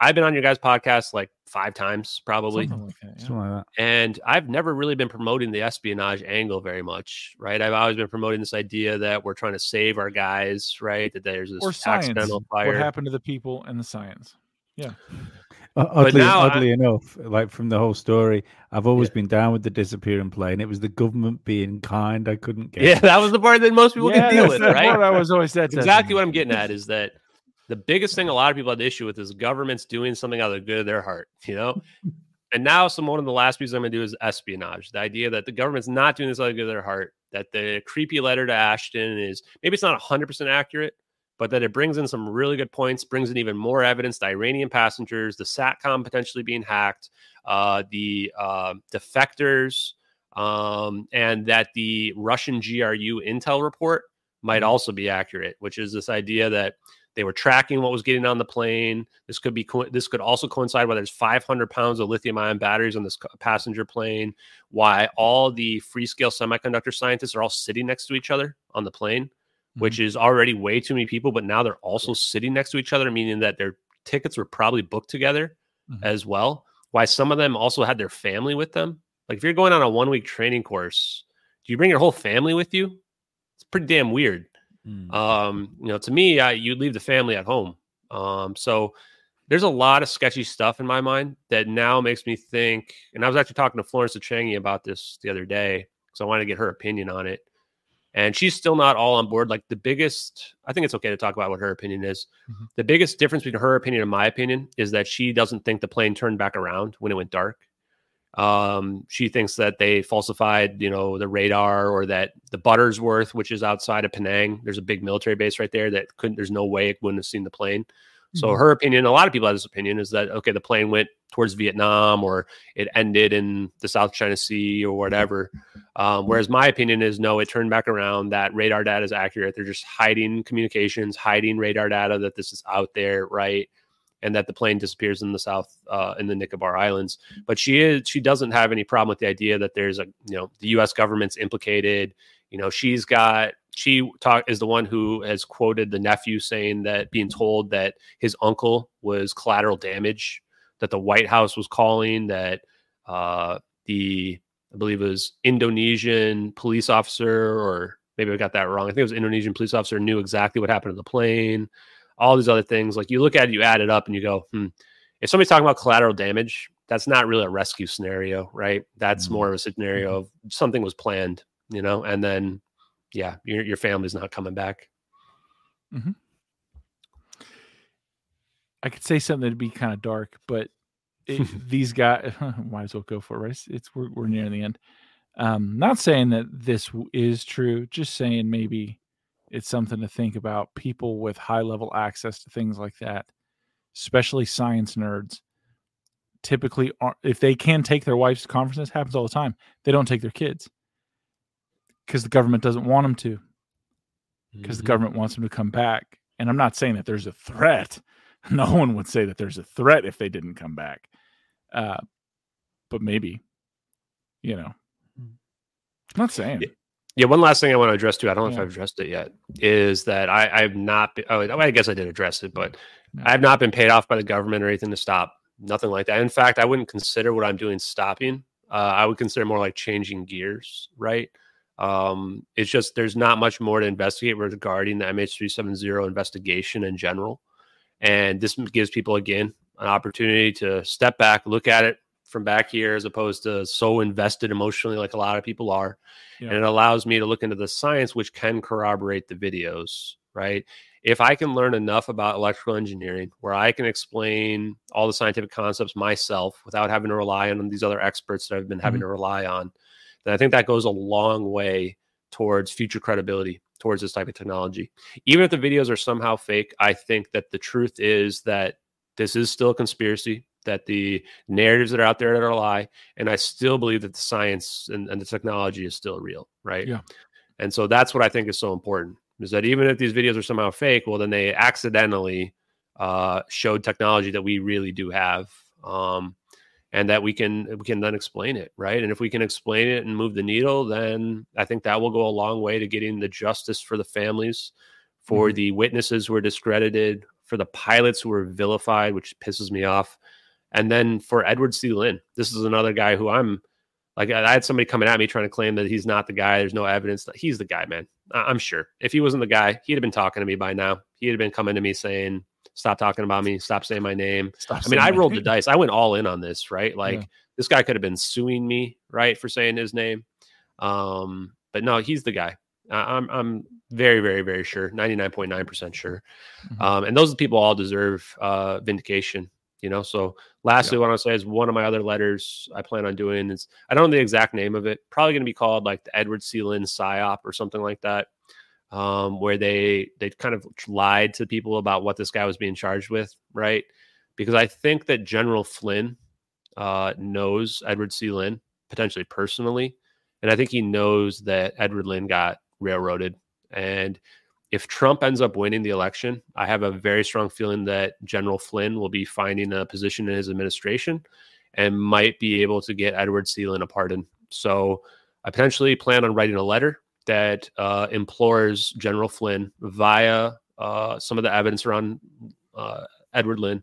S2: I've been on your guys' podcast like five times, probably, like that, yeah. like and I've never really been promoting the espionage angle very much, right? I've always been promoting this idea that we're trying to save our guys, right? That there's this
S3: or science. accidental fire. What happened to the people and the science? Yeah.
S1: Uh, oddly, oddly I, enough, like from the whole story, I've always yeah. been down with the disappearing plane. It was the government being kind. I couldn't get.
S2: Yeah, that was the part that most people yeah, can deal with, right?
S3: I was always that.
S2: Exactly what I'm getting at is that the biggest thing a lot of people have the issue with is governments doing something out of the good of their heart, you know. and now, some one of the last pieces I'm going to do is espionage. The idea that the government's not doing this out of the good of their heart. That the creepy letter to Ashton is maybe it's not 100 percent accurate, but that it brings in some really good points, brings in even more evidence the Iranian passengers, the SATCOM potentially being hacked, uh, the uh, defectors, um, and that the Russian GRU intel report might mm-hmm. also be accurate, which is this idea that they were tracking what was getting on the plane. This could be co- this could also coincide why there's 500 pounds of lithium ion batteries on this passenger plane. Why all the Freescale semiconductor scientists are all sitting next to each other on the plane which mm-hmm. is already way too many people, but now they're also sitting next to each other, meaning that their tickets were probably booked together mm-hmm. as well. Why some of them also had their family with them. Like if you're going on a one week training course, do you bring your whole family with you? It's pretty damn weird. Mm-hmm. Um, you know, to me, I, you'd leave the family at home. Um, so there's a lot of sketchy stuff in my mind that now makes me think. And I was actually talking to Florence Changy about this the other day because I wanted to get her opinion on it. And she's still not all on board. Like the biggest, I think it's okay to talk about what her opinion is. Mm-hmm. The biggest difference between her opinion and my opinion is that she doesn't think the plane turned back around when it went dark. Um, she thinks that they falsified, you know, the radar or that the Buttersworth, which is outside of Penang, there's a big military base right there that couldn't, there's no way it wouldn't have seen the plane. So mm-hmm. her opinion, a lot of people have this opinion, is that okay, the plane went towards Vietnam or it ended in the South China Sea or whatever. Um, whereas my opinion is no, it turned back around. That radar data is accurate. They're just hiding communications, hiding radar data that this is out there, right? And that the plane disappears in the South uh, in the Nicobar Islands. But she is she doesn't have any problem with the idea that there's a you know the U.S. government's implicated. You know she's got she talk is the one who has quoted the nephew saying that being told that his uncle was collateral damage, that the White House was calling, that uh, the I believe it was Indonesian police officer, or maybe I got that wrong. I think it was Indonesian police officer knew exactly what happened to the plane. All these other things, like you look at it, you add it up, and you go, hmm. If somebody's talking about collateral damage, that's not really a rescue scenario, right? That's mm-hmm. more of a scenario of something was planned, you know, and then yeah, your your family's not coming back.
S3: Mm-hmm. I could say something that'd be kind of dark, but it, these guys might as well go for it. Right? It's, it's we're, we're near the end. Um, not saying that this is true, just saying maybe it's something to think about. People with high level access to things like that, especially science nerds, typically are if they can take their wives to conferences, happens all the time. They don't take their kids because the government doesn't want them to because mm-hmm. the government wants them to come back and i'm not saying that there's a threat no one would say that there's a threat if they didn't come back uh, but maybe you know I'm not saying
S2: yeah. yeah. one last thing I want to address too. I don't know yeah. if I've addressed it yet. Is that I, I've not been. Oh, I guess I did address it, but I have not been paid off by the government or anything to stop. Nothing like that. In fact, I wouldn't consider what I'm doing stopping. Uh, I would consider more like changing gears, right? Um, it's just there's not much more to investigate regarding the MH370 investigation in general. And this gives people, again, an opportunity to step back, look at it from back here, as opposed to so invested emotionally like a lot of people are. Yeah. And it allows me to look into the science, which can corroborate the videos, right? If I can learn enough about electrical engineering where I can explain all the scientific concepts myself without having to rely on these other experts that I've been having mm-hmm. to rely on, then I think that goes a long way towards future credibility towards this type of technology. Even if the videos are somehow fake, I think that the truth is that this is still a conspiracy, that the narratives that are out there that are a lie. And I still believe that the science and, and the technology is still real. Right.
S3: Yeah.
S2: And so that's what I think is so important is that even if these videos are somehow fake, well, then they accidentally uh, showed technology that we really do have. Um, and that we can we can then explain it right? And if we can explain it and move the needle then i think that will go a long way to getting the justice for the families for mm-hmm. the witnesses who were discredited for the pilots who were vilified which pisses me off. And then for edward c. Lin this is another guy who i'm like i had somebody coming at me trying to claim that he's not the guy there's no evidence that he's the guy man. I'm sure. If he wasn't the guy he'd have been talking to me by now. He'd have been coming to me saying Stop talking about me. Stop saying my name. Stop I mean, I rolled name. the dice. I went all in on this, right? Like yeah. this guy could have been suing me, right, for saying his name. Um, but no, he's the guy. I, I'm I'm very, very, very sure, 99.9% sure. Mm-hmm. Um, and those people all deserve uh vindication, you know. So lastly, yeah. what I want to say is one of my other letters I plan on doing is I don't know the exact name of it, probably gonna be called like the Edward C. Lin PSYOP or something like that um, where they they kind of lied to people about what this guy was being charged with, right? Because I think that General Flynn uh, knows Edward C. Lin potentially personally, and I think he knows that Edward Lin got railroaded. And if Trump ends up winning the election, I have a very strong feeling that General Flynn will be finding a position in his administration and might be able to get Edward C. Lin a pardon. So I potentially plan on writing a letter that uh, implores General Flynn via uh, some of the evidence around uh, Edward Lin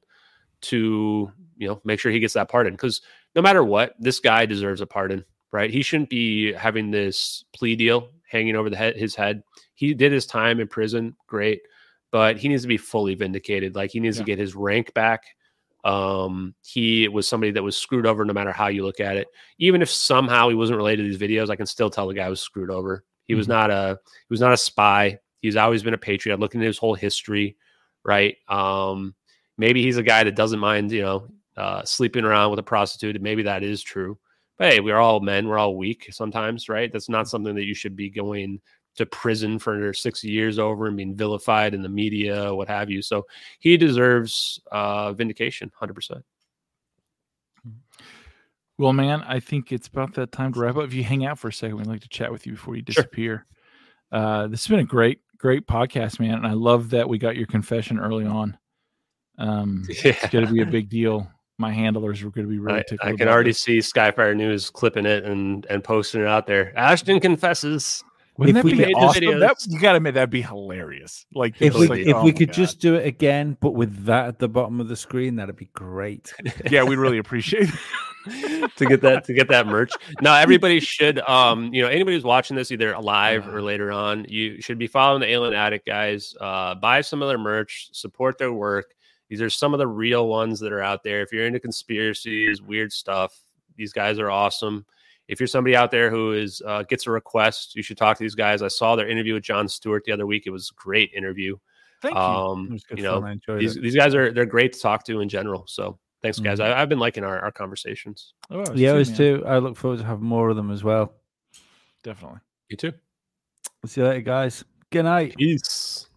S2: to you know make sure he gets that pardon because no matter what, this guy deserves a pardon, right? He shouldn't be having this plea deal hanging over the head, his head. He did his time in prison, great, but he needs to be fully vindicated. Like he needs yeah. to get his rank back. Um, he was somebody that was screwed over no matter how you look at it. Even if somehow he wasn't related to these videos, I can still tell the guy was screwed over. He was
S3: Mhm.
S2: not a he was not a spy. He's always been a patriot. Looking at his whole history, right? Um, maybe he's a guy that doesn't mind, you know, uh, sleeping around with a prostitute. and Maybe that is true. But hey, we're all men. We're all weak sometimes, right? That's not something that you should be going to prison for six years over and being vilified in the media, what have you. So he deserves uh, vindication, hundred percent.
S3: Well, man, I think it's about that time to wrap up. If you hang out for a second, we'd like to chat with you before you
S2: Sure.
S3: disappear. Uh, this has been a great, great podcast, man, and I love that we got your confession early on. Um,
S2: Yeah,
S3: it's going to be a big deal. My handlers are going to be really
S2: I. I can already
S3: this.
S2: see Skyfire News clipping it and and posting it out there. Ashton confesses.
S3: Wouldn't
S1: If
S3: that
S1: we
S3: be awesome? That, you gotta admit that'd be hilarious. Like
S1: If we
S3: like,
S1: if
S3: oh
S1: we could
S3: God.
S1: just do it again, but with that at the bottom of the screen, that'd be great.
S3: yeah, we'd really appreciate. it.
S2: to get that to get that merch. Now everybody should um you know anybody who's watching this either live or
S3: Uh.
S2: later on, you should be following the Alien Addict guys. Uh buy some of their merch, support their work. These are some of the real ones that are out there. If you're into conspiracies, weird stuff, these guys are awesome. If you're somebody out there who is uh, gets a request, you should talk to these guys. I saw their interview with John Stewart the other week. It was a great interview.
S3: Thank you.
S2: Um,
S1: was good
S2: you know, these
S1: it.
S2: these guys are they're great to talk to in general. So thanks, guys.
S1: Mhm.
S2: I, I've been liking our, our conversations.
S3: Oh, I
S1: Yeah,
S3: too,
S1: us too. I look forward to having more of them as well.
S3: Definitely.
S2: You too.
S1: See you later, guys. Good night.
S2: Peace.